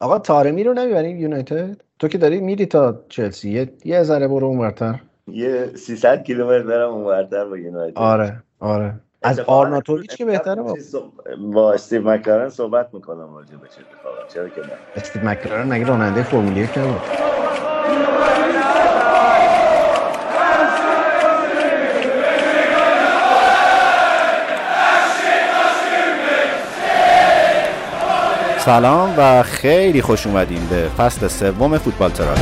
آقا تارمی رو نمی‌بریم یونایتد؟ تو که داری میری تا چلسی. یه یه ذره برو اونورتر. یه 300 کیلومتر برم اونورتر با یونایتد. آره آره. از آرناتوویچ که بهتره با با استیو مکلارن صحبت می‌کنم راجع به چه چرا که نه. استیو مکلارن مگه راننده فرمول یک نبود؟ سلام و خیلی خوش اومدین به فصل سوم فوتبال تراپی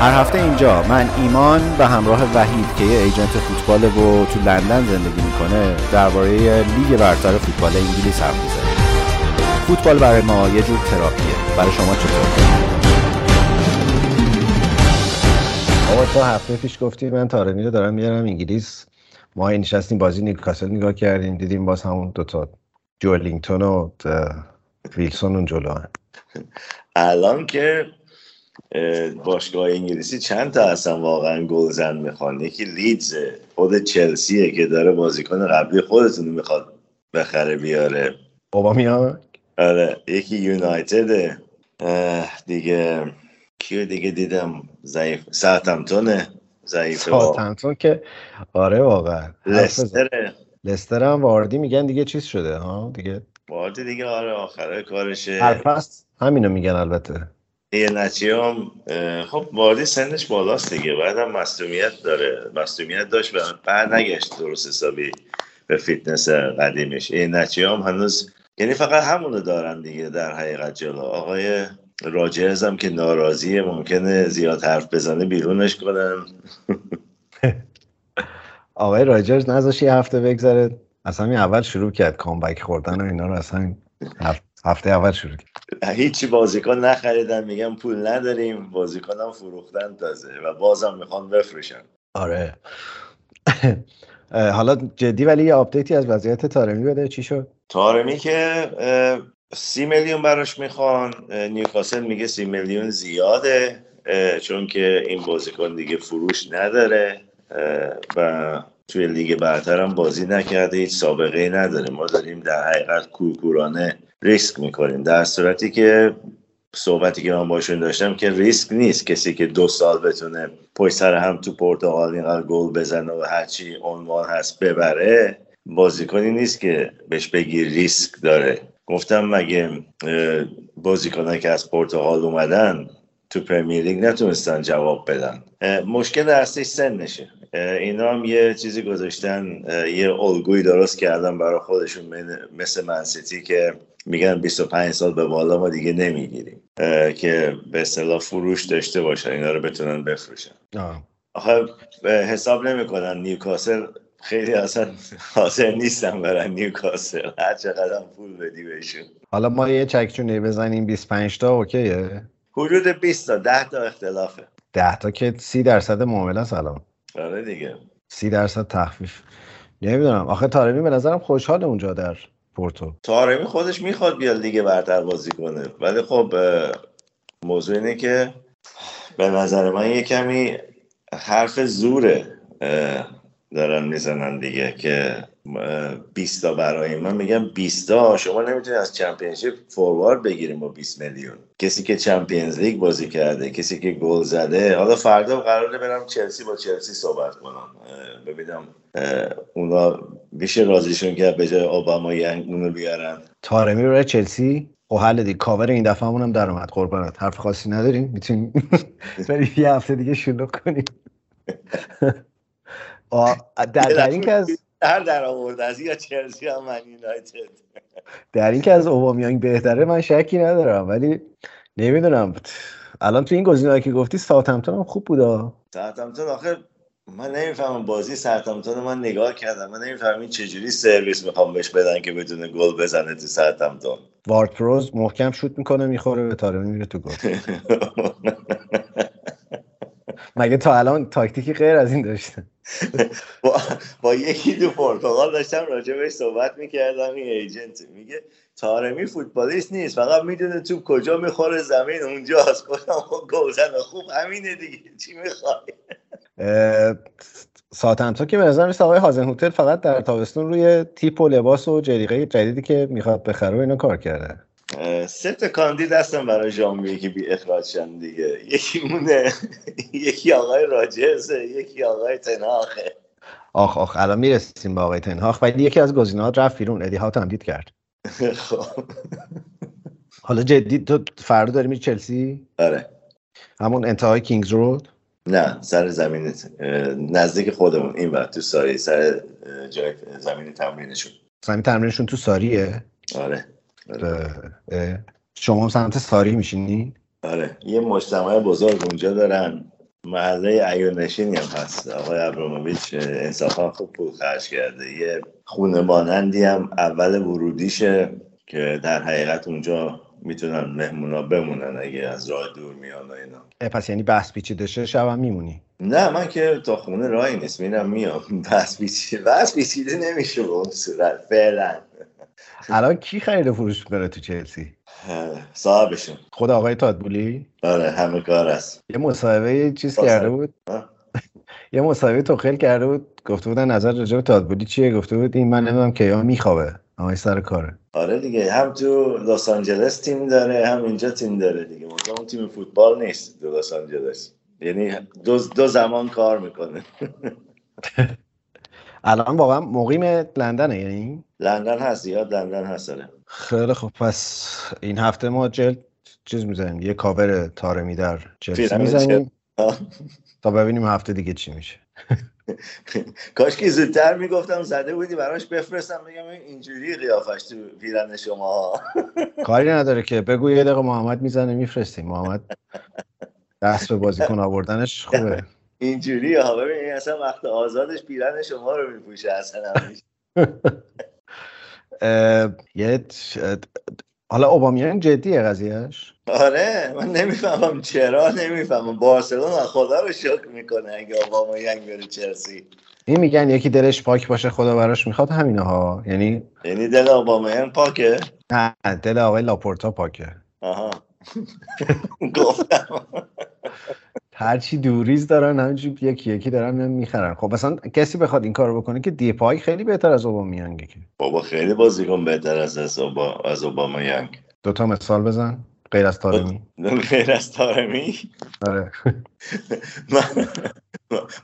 هر هفته اینجا من ایمان به همراه وحید که یه agent فوتبال و تو لندن زندگی می‌کنه درباره لیگ برتر فوتبال انگلیس حرف می‌زنیم. فوتبال برای ما یه جور تراپیه. برای شما چطور؟ آقا تو هفته پیش گفتی من تارمی رو دارم میارم انگلیس. ما نشستیم بازی نیوکاسل نگاه کردیم دیدیم باز همون دوتا جولینگتون و ویلسون اون جلو هن. الان که اه، باشگاه انگلیسی چند تا هستن واقعا گلزن می‌خوان؟ یکی لیدز خود چلسیه که داره بازیکن قبلی خودتون رو می‌خواد بخره بیاره. بابا میاد آره یکی یونایتد. دیگه کیو دیگه دیدم؟ ضعیف ساعتمتونه ضعیف. ساوثهمپتون که آره واقعا بزن. لستر هم واردی میگن دیگه چیز شده ها؟ دیگه وارد دیگه آره آخره کارشه. هر فصل همینو میگن البته. ایهناچو هم خب واردی سنش بالاست دیگه بعدم مصدومیت داره. مصدومیت داشت و برنگشت درست حسابی به فیتنس قدیمش. ایهناچو هم هنوز یعنی فقط همونو دارن دیگه در حقیقت جلو. آقای راجرز هم که ناراضیه ممکنه زیاد حرف بزنه بیرونش کنن. آقای راجرز نذاش یه هفته بگذره. از همین اول شروع کرد comeback خوردن و اینا رو از همین هف- هفته اول شروع کرد. هیچی بازیکن نخریدن میگن پول نداریم. بازیکن هم فروختن تازه و بازم می‌خوان بفروشن. آره. حالا جدی ولی یه update ی از وضعیت تارمی بده. چی شد؟ تارمی که سی میلیون براش می‌خوان. نیوکاسل میگه سی میلیون زیاده چون که این بازیکن دیگه فروش نداره. و توی لیگ برتر هم بازی نکرده هیچ سابقه نداره. ما داریم در حقیقت کورکورانه ریسک می‌کنیم. در صورتی که صحبتی که من باشون داشتم که ریسک نیست کسی که دو سال بتونه پشت سر هم تو پرتغال اینقدر گل بزنه و هرچی عنوان هست ببره بازیکنی نیست که بهش بگی ریسک داره. گفتم مگه اه، بازیکنایی که از پرتغال اومدن تو پرمیر لیگ نتونستن جواب بدن. مشکل اصلی سنشه. اه، اینا هم یه چیزی گذاشتن یه الگویی درست کردن برای خودشون مثل منسیتی که میگن 25 سال به بالا ما دیگه نمی‌گیریم. که به اصطلاح فروش داشته باشن اینا رو بتونن بفروشن. آه. آخه حساب نمی‌کنن. نیوکاسل خیلی اصلا حاضر نیستن برن نیوکاسل. هر چقدر پول بدی بهشون. حالا ما یه چکچونه بزنیم 25 تا اوکیه؟ حدود 20 تا 10 تا اختلافه. 10 تا که 30 درصد معامله الان. آره دیگه. 30 درصد تخفیف. نمی‌دونم. آخه تارمی به نظرم خوشحال اونجا در پورتو. تارمی خودش می‌خواد بیاد لیگ برتر بازی کنه. ولی خب موضوع اینه که به نظر من یه کمی حرف زوره دارن می‌زنن دیگه که اه، 20 تا برای من میگم 20 تا. شما نمی‌تونی از چمپیونشیپ فوروارد بگیریم با 20 میلیون. کسی که چمپیونز لیگ بازی کرده کسی که گل زده. حالا فردا قراره برم چلسی با چلسی صحبت کنم. ببینم اونا میشه راضیشون کرد به جای اوباما ینگ اونو بیارن. تارمی رو چلسی؟ خب حل دی کاور این دفعه هم در اومد قربانت. حرف خاصی نداریم می‌تونیم بریم یه هفته دیگه شلوغ کنیم. در این که از هر در آورد از یا چلسی هم من یونایتد. در این که از اوبامیانگ بهتره من شکی ندارم ولی نمی‌دونم. الان تو این گزینه‌ای که گفتی ساوثهمپتون هم خوب بودا ساعتمتون آخه من نمی‌فهمم بازی رو من نگاه کردم. من نمی‌فهمم این چجوری سرویس می‌خوام بهش بدن که بتونه گل بزنه تو ساعتمتون وارد پروز محکم شوت می‌کنه می‌خوره به تارمی میره تو گل. مگه تا الان تاکتیکی غیر از این داشته با, با یکی دو پرتغال داشتم راجع بهش صحبت می‌کردم این ایجنت میگه تارمی فوتبالیست نیست فقط می‌دونه تو کجا می‌خوره زمین اونجاست گفتم گلزن خوب همینه دیگه چی می‌خوای؟ ساعت که به نظر میسه آقای هازن هوتل فقط در تابستون روی تیپ و لباس و جریقه جدیدی که می‌خواد بخره و اینا کار کرده. سه تا کاندید هستن برای ژانویه که بی اخراج شن دیگه. یکی مونه یکی آقای راجرزه یکی آقای تناخه آخ آخ الان می‌رسیم به آقای تنهاخ ولی یکی از گزینه‌ها رفت بیرون. ادی ها تمدید کرد. خب. حالا جدی تو فردا داری میری چلسی؟ آره. همون انتهای کینگز رود؟ نه سر زمین نزدیک خودمون. این وقت تو ساری سر جای زمین تمرینشون. زمین تمرینشون تو ساریه؟ آره. شما هم سمت ساری میشینی؟ آره. یه مجتمع بزرگ اونجا دارن. محله ایونشینی هم هست. آقای ابرامویچ انصافا خوب پول خرج کرده. یه خونه مانندی هم اول ورودیشه که در حقیقت اونجا می‌تونن مهمونا بمونن اگه از راه دور میان و اینا. پس یعنی بحث پیچیده شه شب میمونی؟ نه من که تا خونه راهی نیست. میرم میام. بحث پیچیده بحث پیچیده نمیشه به اون صورت. فعلا. الان کی خرید فروش بره تو چلسی؟ صاحبشون. خود آقای تادبولی آره همه کار است. یه مصاحبه چیز کرده بود. یه مصاحبه توخیل کرده بود. گفته بودن نظر راجع به تادبولی چیه؟ گفته بود این من نمی‌دونم کیا میخوابه. آقای سر کاره آره دیگه هم تو لس آنجلس تیم داره هم اینجا تیم داره دیگه. مثلا اون تیم فوتبال نیست تو لس آنجلس. یعنی دو, دو زمان کار می‌کنه. الان واقعا مقیم لندنه یعنی؟ لندن هست یاد لندن هست آره. خیلی خب پس این هفته ما جلد چیز می‌زنیم یه کاور تارمی در چلسی می‌زنیم. تا ببینیم هفته دیگه چی میشه. کاش که زودتر می‌گفتم زده بودی براش بفرستم بگم اینجوری قیافش تو پیرن شما کاری نداره که بگو یه دقیقه محمد می‌زنه میفرستیم. محمد دست به بازیکن آوردنش خوبه. اینجوری ها ببین اصلا وقت آزادش پیرن شما رو میپوشه اصلا یه حالا اوبامیان جدیه قضیهش آره من نمی‌فهمم چرا نمی‌فهمم. بارسلون خدا رو شکر می‌کنه اگه اوبامیان بره چلسی. این میگن یکی دلش پاک باشه خدا براش می‌خواد همینه ها یعنی یعنی دل اوبامیان پاکه؟ نه دل آقای لاپورتا پاکه. آها. گفتم. هرچی دوریز دارن همینجور یکی یکی دارن می‌خرن. خب مثلا کسی بخواد این کارو بکنه که دیپای خیلی بهتر از اوبامیانگه که. بابا خیلی بازیکن بهتر از از, اوبا... از اوبامیانگ. دو تا مثال بزن. غیر از تارمی. غیر از تارمی؟ آره.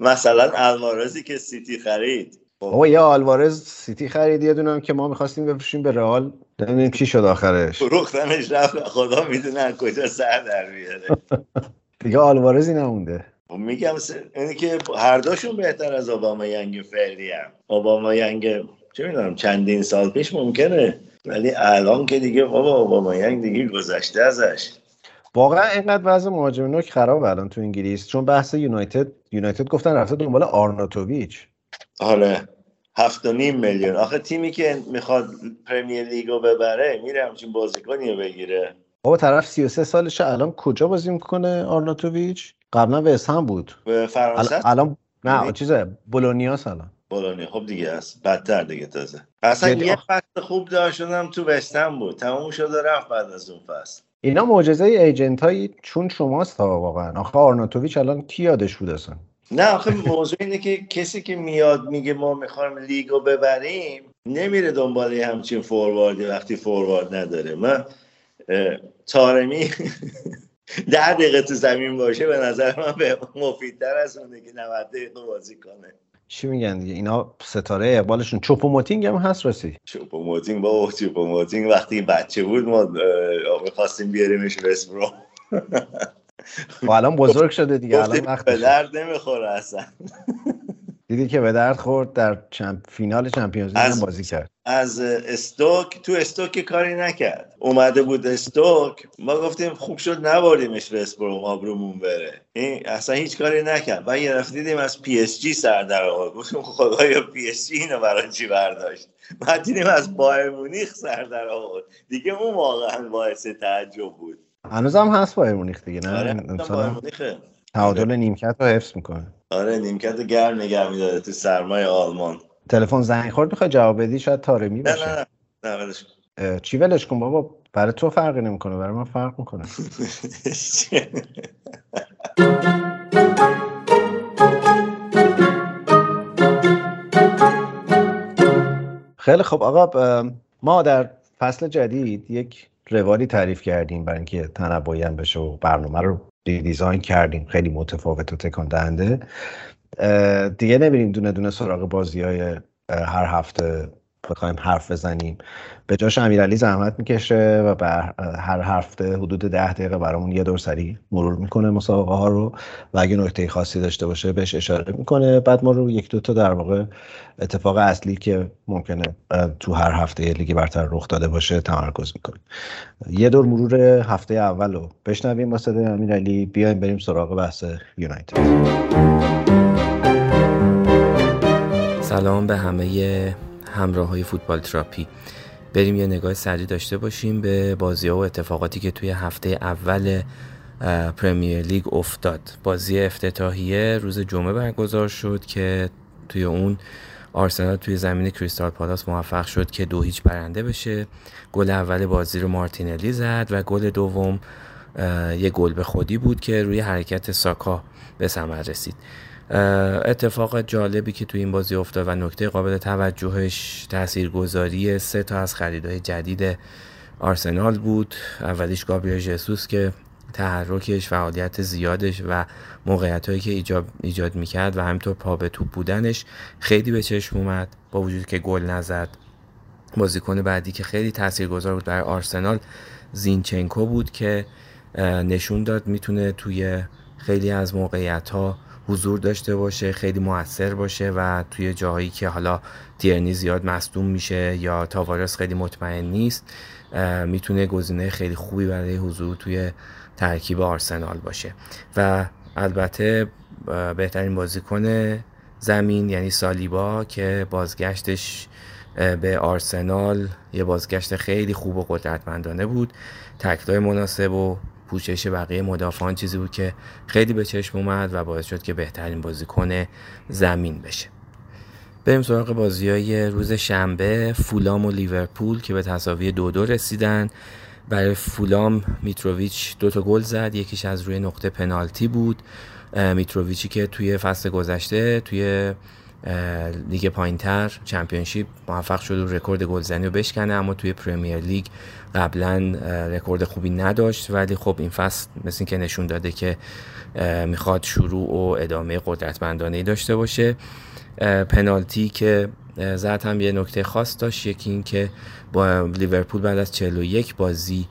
مثلا الوارزی که سیتی خرید. بابا یه آلوارز سیتی خرید یه دونم که ما می‌خواستیم بفروشیم به رئال. نمی‌دونیم چی شد آخرش. فروختنش رفت خدا می‌دونه از کجا سر در بیاره. دیگه آلوارزی نمونده. خب میگم اینی که هر دوشون بهتر از اوباما ینگ فعلی هم. اوباما ینگ چه می‌دونم چندین سال پیش ممکنه. ولی الان که دیگه بابا اوباما ینگ دیگه گذشته ازش. واقعا اینقدر وضع مهاجم نوک خراب الان تو انگلیس. چون بحث یونایتد یونایتد گفتن رفته دنبال آرناتوویچ. آره. هفت و نیم میلیون. آخه تیمی که می‌خواد Premier League و ببره میره همچین بازیکنی رو بگیره. بابا طرف 33 سالشه الان کجا بازی می‌کنه آرناتوویچ؟ قبلا وستهم بود. به فرانسه؟ الان نه چیزه بولونیا الان. بولونیا. خب دیگه است بدتر دیگه تازه. اصلا یه فصل خوب داشت تو وستهم بود. تموم شده رفت بعد از اون فصل. اینا معجزه agent هایی چون شماست ها واقعا. آخه آرناتوویچ الان کی یادش بود اصلا؟ نه آخه موضوع اینه که کسی که میاد میگه ما می‌خوایم لیگو ببریم نمیره دنبال همچین فورواردی وقتی فوروارد نداره. من تارمی ده دقیقه تو زمین باشه به نظر من به مفیدتر از اونه که 90 دقیقه بازی کنه. چی میگن دیگه؟ اینا ستاره اقبالشون. چوپو موتینگ هم هست راستی. چوپو موتینگ با چوپو موتینگ وقتی بچه بود ما می‌خواستیم بیاریمش وستبروم و الان بزرگ شده دیگه الان وقت به درد نمی‌خوره اصلا. دیدی که به درد خورد در Champ... فینال Champions League بازی کرد. از استوک تو استوک کاری نکرد. اومده بود استوک. ما گفتیم خوب شد نبردیمش وستبروم آبرومون بره. این اصلا هیچ کاری نکرد. و یه رفت دیدیم از PSG سر در آورد. گفتیم خدایا PSG اینو برای چی برداشت؟ بعد دیدیم از بایرن مونیخ سر در آورد. دیگه اون واقعا باعث تعجب بود. هنوزم هست بایر مونیخ دیگه نه؟ آره تعادل نیمکت رو حفظ می‌کنه. آره نیمکت گرم نگه میداره تو سرمای آلمان. تلفن زنگ خورد می‌خوای جواب بدی؟ شاید تارمی بشه نه نه نه ولش کن. چی ولش کن بابا؟ برای تو فرقی نمی‌کنه برای من فرق می‌کنه. خیلی خب آقا ما در فصل جدید یک روالی تعریف کردیم برای اینکه تنوعی هم بشه و برنامه رو دیزاین کردیم. خیلی متفاوت و تکان دهنده دیگه نمیریم دونه دونه سراغ بازی های هر هفته بخوایم حرف بزنیم. به جاش امیرعلی زحمت می‌کشه و بر هر هفته حدود ده دقیقه برامون یه دور سری مرور می‌کنه مسابقه ها رو و اگه نکته خاصی داشته باشه بهش اشاره می‌کنه. بعد ما رو یک دوتا در واقع اتفاق اصلی که ممکنه تو هر هفته لیگ برتر رخ داده باشه تمرکز می‌کنیم. یه دور مرور هفته اول رو بشنویم صدای امیرعلی. بیایم بریم سراغ بحث یونایتد. سلام به همه همراه های فوتبال تراپی. بریم یه نگاه سریع داشته باشیم به بازی ها و اتفاقاتی که توی هفته اول پرمیر لیگ افتاد. بازی افتتاحیه روز جمعه برگزار شد که توی اون آرسنال توی زمین کریستال پالاس موفق شد که دو هیچ برنده بشه. گل اول بازی رو مارتینلی زد و گل دوم یه گل به خودی بود که روی حرکت ساکا به ثمر رسید. اتفاق جالبی که تو این بازی افتاد و نکته قابل توجهش تاثیرگذاری سه تا از خریدهای جدید آرسنال بود. اولیش گابریل ژسوس که تحرکش فعالیت زیادش و موقعیت هایی که ایجاد, ایجاد می‌کرد و همینطور پا به توپ بودنش خیلی به چشم اومد. با وجود که گل نزد بازیکن بعدی که خیلی تاثیرگذار بود برای آرسنال زینچنکو بود که نشون داد می‌تونه توی خیلی از موقعیت ها حضور داشته باشه خیلی موثر باشه و توی جاهایی که حالا تیرنی زیاد مصدوم میشه یا تاوارس خیلی مطمئن نیست می‌تونه گزینه خیلی خوبی برای حضور توی ترکیب آرسنال باشه. و البته بهترین بازیکن زمین یعنی سالیبا که بازگشتش به آرسنال یه بازگشت خیلی خوب و قدرتمندانه بود. تکلای مناسب و پوشش بقیه مدافعان چیزی بود که خیلی به چشم اومد و باعث شد که بهترین بازیکن زمین بشه. بریم سراغ بازی های روز شنبه فولام و لیورپول که به تصاوی دو دو رسیدن. برای فولام میتروویچ دو تا گل زد یکیش از روی نقطه پنالتی بود. میتروویچی که توی فصل گذشته توی لیگ پایینتر Championship موفق شد و رکورد گلزنی رو بشکنه اما توی Premier League قبلا رکورد خوبی نداشت. ولی خب این فصل مثل که نشون داده که می‌خواد شروع و ادامه قدرتمندانه داشته باشه. پنالتی که زد هم یه نکته خاص داشت یکی این که با لیورپول بعد از 41 بازی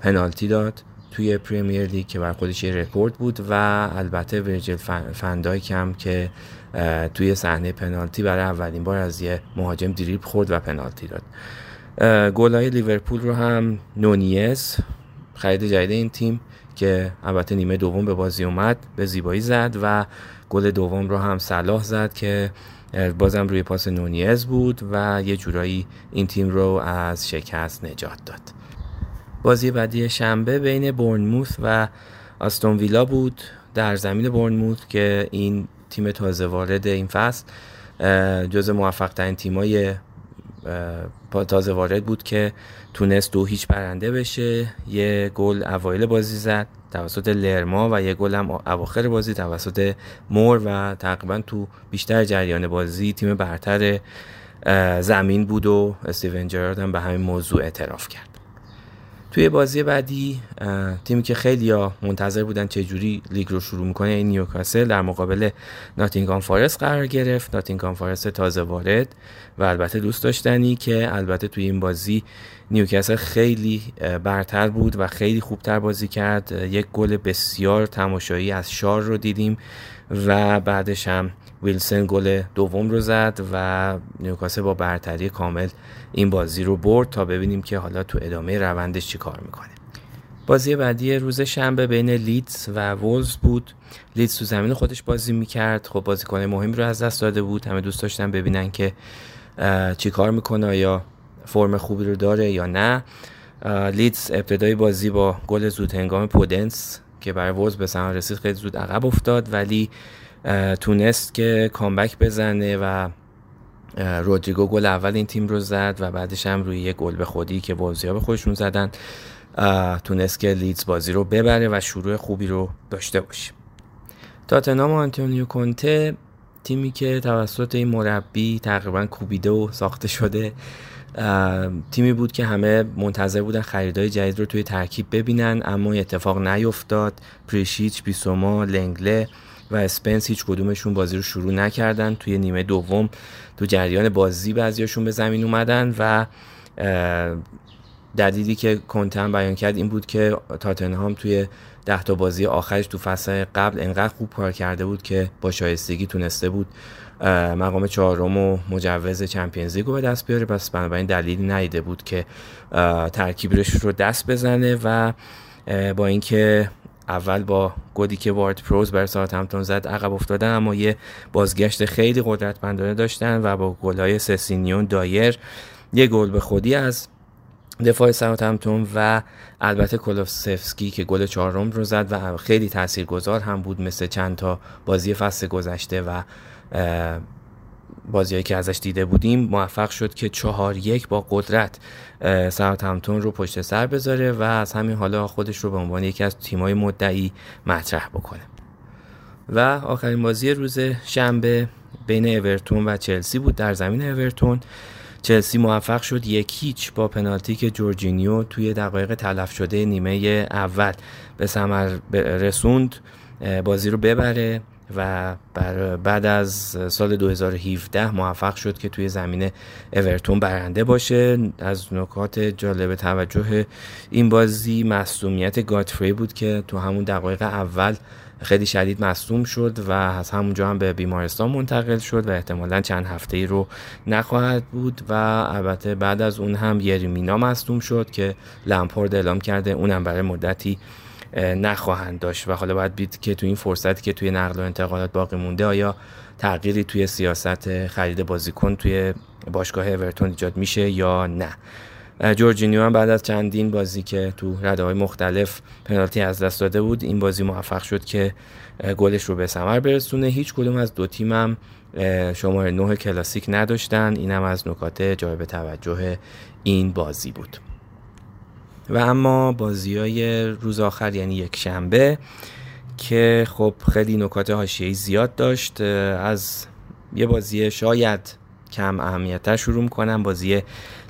پنالتی داد توی Premier League که بر خودش یه رکورد بود و البته ورجل فندایک هم که توی صحنه پنالتی برای اولین بار از یه مهاجم دریبل خورد و پنالتی داد. گلای لیورپول رو هم نونیز خرید جدید این تیم که البته نیمه دوم به بازی اومد به زیبایی زد و گل دوم رو هم صلاح زد که بازم روی پاس نونیز بود و یه جورایی این تیم رو از شکست نجات داد. بازی بعدی شنبه بین بورنموث و آستون ویلا بود. در زمین بورنموث که این تیم تازه وارد این فصل جز موفق ترین تیمای تازه وارد بود که تونست دو هیچ برنده بشه. یه گل اوایل بازی زد توسط لرما و یه گل هم اواخر بازی توسط مور و تقریبا تو بیشتر جریان بازی تیم برتر زمین بود و استیون جرارد هم به همین موضوع اعتراف کرد. توی بازی بعدی تیمی که خیلی ها منتظر بودن چه جوری لیگ رو شروع می‌کنه این نیوکاسل در مقابل ناتینگام فارست قرار گرفت. ناتینگام فارست تازه وارد و البته دوست داشتنی که البته توی این بازی نیوکاسل خیلی برتر بود و خیلی خوبتر بازی کرد. یک گل بسیار تماشایی از شار رو دیدیم و بعدش هم ویلسن گل دوم رو زد و نیوکاسل با برتری کامل این بازی رو برد تا ببینیم که حالا تو ادامه روندش چی کار می‌کنه. بازی بعدی روز شنبه بین لیدز و وولز بود. لیدز تو زمین خودش بازی می‌کرد. خب بازیکن مهمی رو از دست داده بود. همه دوست داشتن ببینن که چی کار می‌کنه یا فرم خوبی رو داره یا نه. لیدز ابتدای بازی با گل زود هنگام پودنس که برای وولز به ثمر رسید خیلی زود عقب افتاد. ولی تونست که کامبک بزنه و رودریگو گل اول این تیم رو زد و بعدش هم روی یک گل به خودی که بازی به خودشون زدن تونست که لیدز بازی رو ببره و شروع خوبی رو داشته باشه. تاتنام و آنتونیو کونته تیمی که توسط این مربی تقریبا کوبیده و ساخته شده تیمی بود که همه منتظر بودن خریدای جدید رو توی ترکیب ببینن اما اتفاق نیفتاد. پریشیچ بیسوما لنگله و اسپنس هیچ کدومشون بازی رو شروع نکردن. توی نیمه دوم تو جریان بازی بعضیاشون به زمین اومدن و دلیلی که کونته بیان کرد این بود که تاتنهام توی ده تا بازی آخرش تو فصل قبل انقدر خوب کار کرده بود که با شایستگی تونسته بود مقام چهارم و مجوز Champions League رو به دست بیاره. پس بنابراین دلیلی ندیده بود که ترکیبش رو دست بزنه و با اینکه اول با گودی که وارد پروز بر همتون زد عقب افتادن اما یه بازگشت خیلی قدرتمندانه داشتن و با گلهای سسینیون دایر یه گل به خودی از دفاع همتون و البته کلوسفسکی که گل چهارم رو زد و خیلی تاثیرگذار هم بود مثل چند تا بازی فصل گذشته و بازیهایی که ازش دیده بودیم موفق شد که چهار یک با قدرت همتون رو پشت سر بذاره و از همین حالا خودش رو به عنوان یکی از تیمای مدعی مطرح بکنه. و آخرین بازی روز شنبه بین اورتون و چلسی بود. در زمین اورتون چلسی موفق شد یک هیچ با پنالتی که جورجینیو توی دقایق تلف شده نیمه اول به ثمر رسوند بازی رو ببره. و بعد از سال 2017 موفق شد که توی زمین اورتون برنده باشه. از نکات جالب توجه این بازی مصومیت گاتفری بود که تو همون دقایق اول خیلی شدید مصوم شد و از همونجا هم به بیمارستان منتقل شد و احتمالا چند هفته رو نخواهد بود و البته بعد از اون هم یریمینا مصوم شد که لمپارد اعلام کرده اونم برای مدتی نخواهند داشت و حالا باید بید که تو این فرصتی که توی نقل و انتقالات باقی مونده آیا تغییری توی سیاست خرید بازیکن توی باشگاه اورتون ایجاد میشه یا نه؟ جورجینیو هم بعد از چندین بازی که تو رده های مختلف پنالتی از دست داده بود این بازی موفق شد که گلش رو به ثمر برسونه. هیچ کدوم از دو تیمم شماره نه کلاسیک نداشتن. اینم از نکات جالب توجه این بازی بود. و اما بازی های روز آخر یعنی یک شنبه که خب خیلی نکات حاشیه‌ای زیاد داشت. از یه بازی شاید کم اهمیت شروع کنم بازی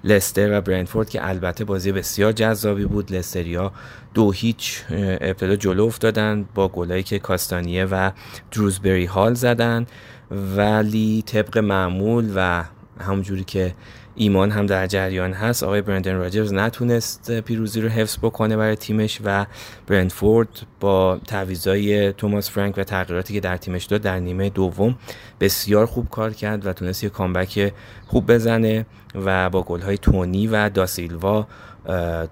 لستر و برنفورد که البته بازی بسیار جذابی بود. لستریا دو هیچ ابتدا جلو افتادن با گلایی که کاستانیه و دروزبری هال زدن. ولی طبق معمول و همونجوری که ایمان هم در جریان هست. آقای برندن راجرز نتونست پیروزی رو حفظ بکنه برای تیمش و برندفورد با تعویضای توماس فرانک و تغییراتی که در تیمش داد در نیمه دوم بسیار خوب کار کرد و تونست یه کامبک خوب بزنه و با گل‌های تونی و داسیلوا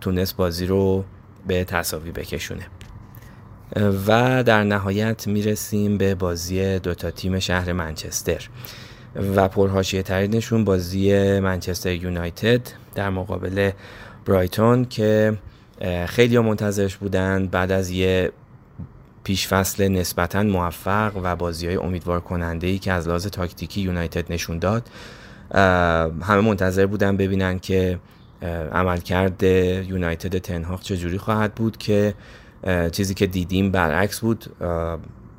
تونست بازی رو به تصاوی بکشونه. و در نهایت می‌رسیم به بازی دوتا تیم شهر منچستر. و پرهاشیه ترینشون بازی منچستر یونایتد در مقابل برایتون که خیلی منتظرش بودند بعد از یه پیش فصل نسبتا موفق و بازی های امیدوار کننده ای که از لحاظ تاکتیکی یونایتد نشون داد همه منتظر بودن ببینن که عملکرد یونایتد تنهاق چجوری خواهد بود که چیزی که دیدیم برعکس بود.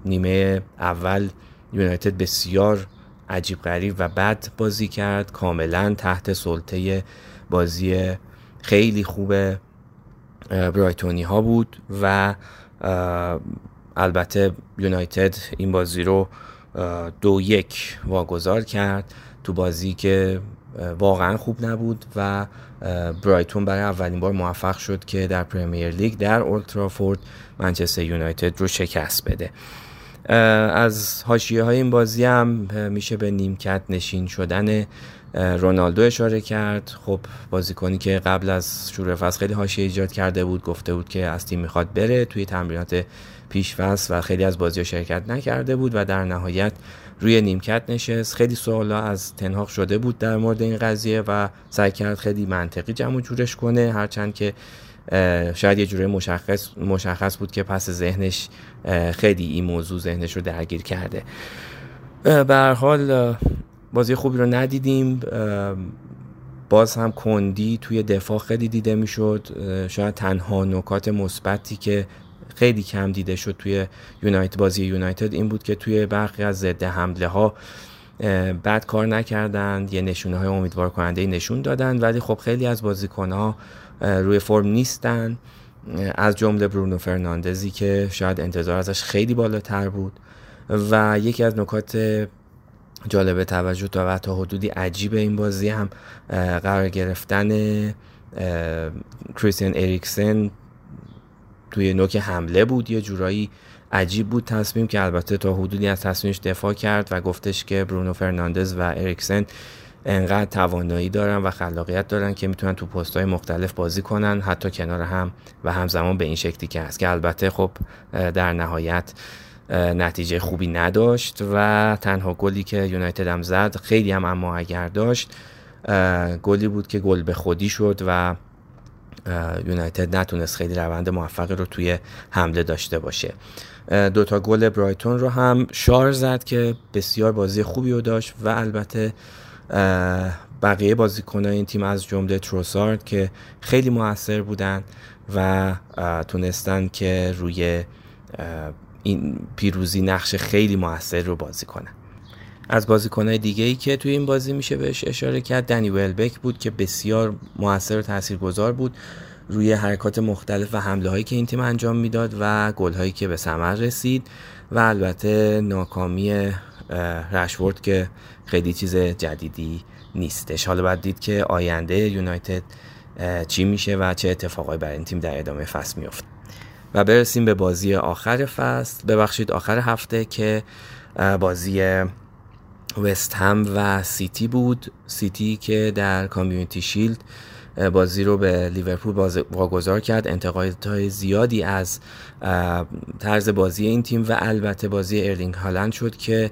نیمه اول یونایتد بسیار عجیب غریب و بد بازی کرد. کاملا تحت سلطه بازی خیلی خوب برایتونی ها بود و البته یونایتد این بازی رو دو یک واگذار کرد تو بازی که واقعا خوب نبود و برایتون برای اولین بار موفق شد که در پریمیر لیگ در اولترافورد منچستر یونایتد رو شکست بده. از حاشیه های این بازی هم میشه به نیمکت نشین شدن رونالدو اشاره کرد. خب بازیکنی که قبل از شروع فصل خیلی حاشیه ایجاد کرده بود گفته بود که از تیم می‌خواد بره توی تمرینات پیش و خیلی از بازی شرکت نکرده بود و در نهایت روی نیمکت نشست. خیلی سوالا از تنهاق شده بود در مورد این قضیه و سعی کرد خیلی منطقی جمع جورش کنه. هرچند که شاید یه جوره مشخص, مشخص بود که پس ذهنش خیلی این موضوع ذهنش رو درگیر کرده. به حال بازی خوبی رو ندیدیم. باز هم کندی توی دفاع خیلی دیده می‌شد. شاید تنها نکات مثبتی که خیلی کم دیده شد توی یونایتد بازی یونایتد این بود که توی برخی از ضد حمله ها بد کار نکردند یه نشونه های امیدوار کننده نشون دادن ولی خب خیلی از بازیکن ها روی فرم نیستن. از جمله برونو فرناندزی که شاید انتظار ازش خیلی بالاتر بود. و یکی از نکات جالب توجه تا تا حدودی عجیب این بازی هم قرار گرفتن کریستین اریکسن توی نوک حمله بود. یه جورایی عجیب بود تصمیم که البته تا حدودی از تصمیمش دفاع کرد و گفتش که برونو فرناندز و اریکسن انقدر توانایی دارن و خلاقیت دارن که می‌تونن تو پست های مختلف بازی کنن حتی کنار هم و همزمان به این شکلی که هست. که البته خب در نهایت نتیجه خوبی نداشت و تنها گلی که یونایتد هم زد خیلی هم اما اگر داشت گلی بود که گل به خودی شد و یونایتد نتونست خیلی روند موفقی رو توی حمله داشته باشه. دوتا گل برایتون رو هم شار زد که بسیار بازی خوبی رو داشت و البته بقیه بازیکنان این تیم از جمله تروسارد که خیلی موثر بودن و تونستن که روی این پیروزی نقش خیلی موثر رو بازی کنن. از بازیکنهای دیگه ای که توی این بازی میشه بهش اشاره کرد دنی ولبک بود که بسیار موثر و تاثیرگذار بود. روی حرکات مختلف و حمله هایی که این تیم انجام می‌داد و گل هایی که به ثمر رسید و البته ناکامی رشورد که خیلی چیز جدیدی نیستش. حالا باید دید که آینده یونایتد چی میشه و چه اتفاقایی برای این تیم در ادامه فصل میفته و برسیم به بازی آخر فصل. ببخشید آخر هفته که بازی وست هم و سیتی بود. سیتی که در کامیونیتی شیلد بازی رو به لیورپول واگذار کرد. انتقادهای زیادی از طرز بازی این تیم و البته بازی ارلینگ هالند شد که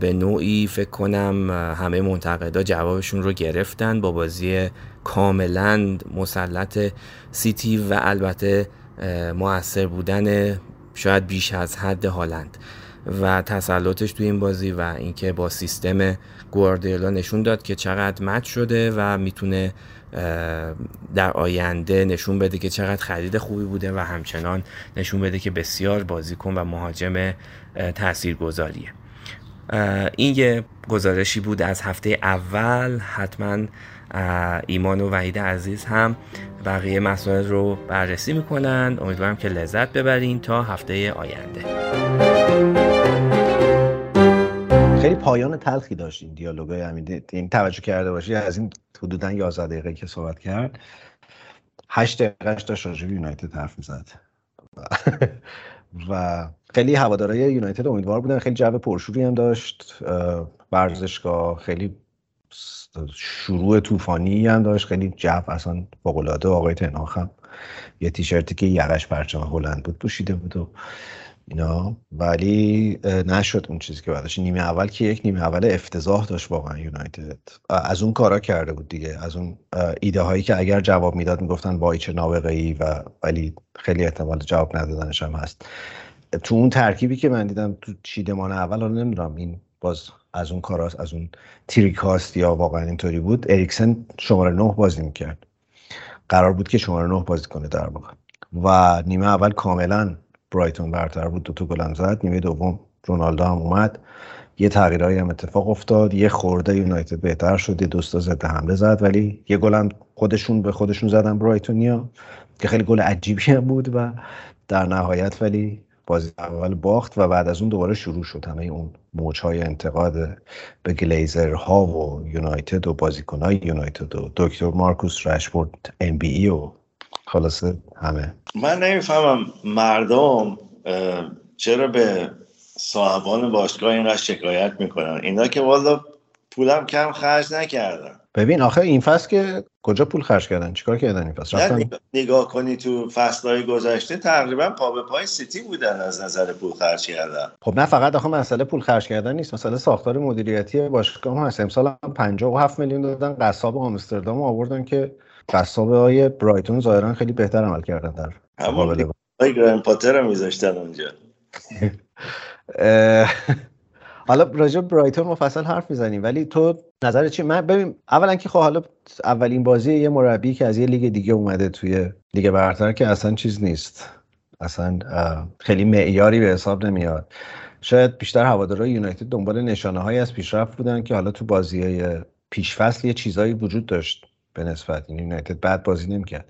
به نوعی فکر کنم همه منتقدا جوابشون رو گرفتن با بازی کاملا مسلط سیتی و البته موثر بودن شاید بیش از حد هالند. و تسلطش توی این بازی و اینکه با سیستم گواردیولا نشون داد که چقدر match شده و می‌تونه در آینده نشون بده که چقدر خرید خوبی بوده و همچنان نشون بده که بسیار بازیکن و مهاجم تاثیرگذاریه. این یه گزارشی بود از هفته اول. حتما ایمان و وحید عزیز هم بقیه مسائل رو بررسی می‌کنن. امیدوارم که لذت ببرین تا هفته آینده. خیلی پایان تلخی داشت این دیالوگای همین این توجه کرده باشی از این حدودا 11 دقیقه که صحبت کرد. 8 دقیقهش داشت راجع یونایتد حرف می‌زد. و خیلی هوادارهای یونایتد امیدوار بودن خیلی جو پرشوری هم داشت. ورزشگاه خیلی شروع طوفانی هم داشت. خیلی جو اصلا فوق العاده آقای تناخ هم یه تیشرتی که یقش پرچم هلند بود پوشیده بود و اینا ولی نشد اون چیزی که بعدش نیمه اول که یک نیمه اول افتضاح داشت واقعا یونایتد. از اون کارا کرده بود دیگه. از اون ایده هایی که اگر جواب می‌داد می‌گفتن وای چه نابغه ای و ولی خیلی احتمال جواب ندادنش هم هست. تو اون ترکیبی که من دیدم تو چیدمان اول رو نمی‌دونم این باز از اون کاراست از اون تریکاست یا واقعا اینطوری بود اریکسن شماره نه بازی می‌کرد. قرار بود که شماره نه بازی کنه در واقع. و نیمه اول کاملا برایتون برتر بود دو تا گل زد. نیمه دوم رونالدو هم اومد. یه تغییرایی هم اتفاق افتاد. یه خورده یونایتد بهتر شد. یه دوستا ضد حمله زد ولی یه گل هم خودشون به خودشون زدن برایتونیا که خیلی گل عجیبی هم بود و در نهایت ولی بازی اول باخت و بعد از اون دوباره شروع شد. همه اون موجهای انتقاد به گلیزر ها و یونایتد و بازیکنهای یونایتد و دکتر مارکوس رشفورد ام بی ای و خلاصه همه. من نمی‌فهمم مردم چرا به صاحبان باشگاه اینقدر شکایت می‌کنن؟ اینا که والا پولم کم خرج نکردن. ببین آخه این فصل که کجا پول خرج کردن؟ چیکار کردن این فصل؟ رفتن... نگاه کنی تو فصلهای گذشته تقریبا پا به پای سیتی بودن از نظر پول خرج کردن. خب نه فقط آخه مسئله پول خرج کردن نیست. مسئله ساختار مدیریتی باشگاه هم هست. امسال هم 57 میلیون دادن. قصاب آمستردام آوردن که قصاب های برایتون ظاهرا خیلی بهتر عمل کردن در همون گران پاتر رو میذاشتن اونجا. حالا راجع برایتون مفصل حرف می‌زنیم ولی تو نظر چی؟ من ببین اولا که خب حالا اولین بازی یه مربی که از یه لیگ دیگه اومده توی لیگ برتر که اصلا چیز نیست. اصلا خیلی معیاری به حساب نمیاد. شاید بیشتر هوادارهای یونایتد دنبال نشانه های از پیشرفت بودن که حالا تو بازی های پیشفصل یه چیزایی وجود داشت. به نسبت این یونایتد. بعد بازی نمی‌کرد.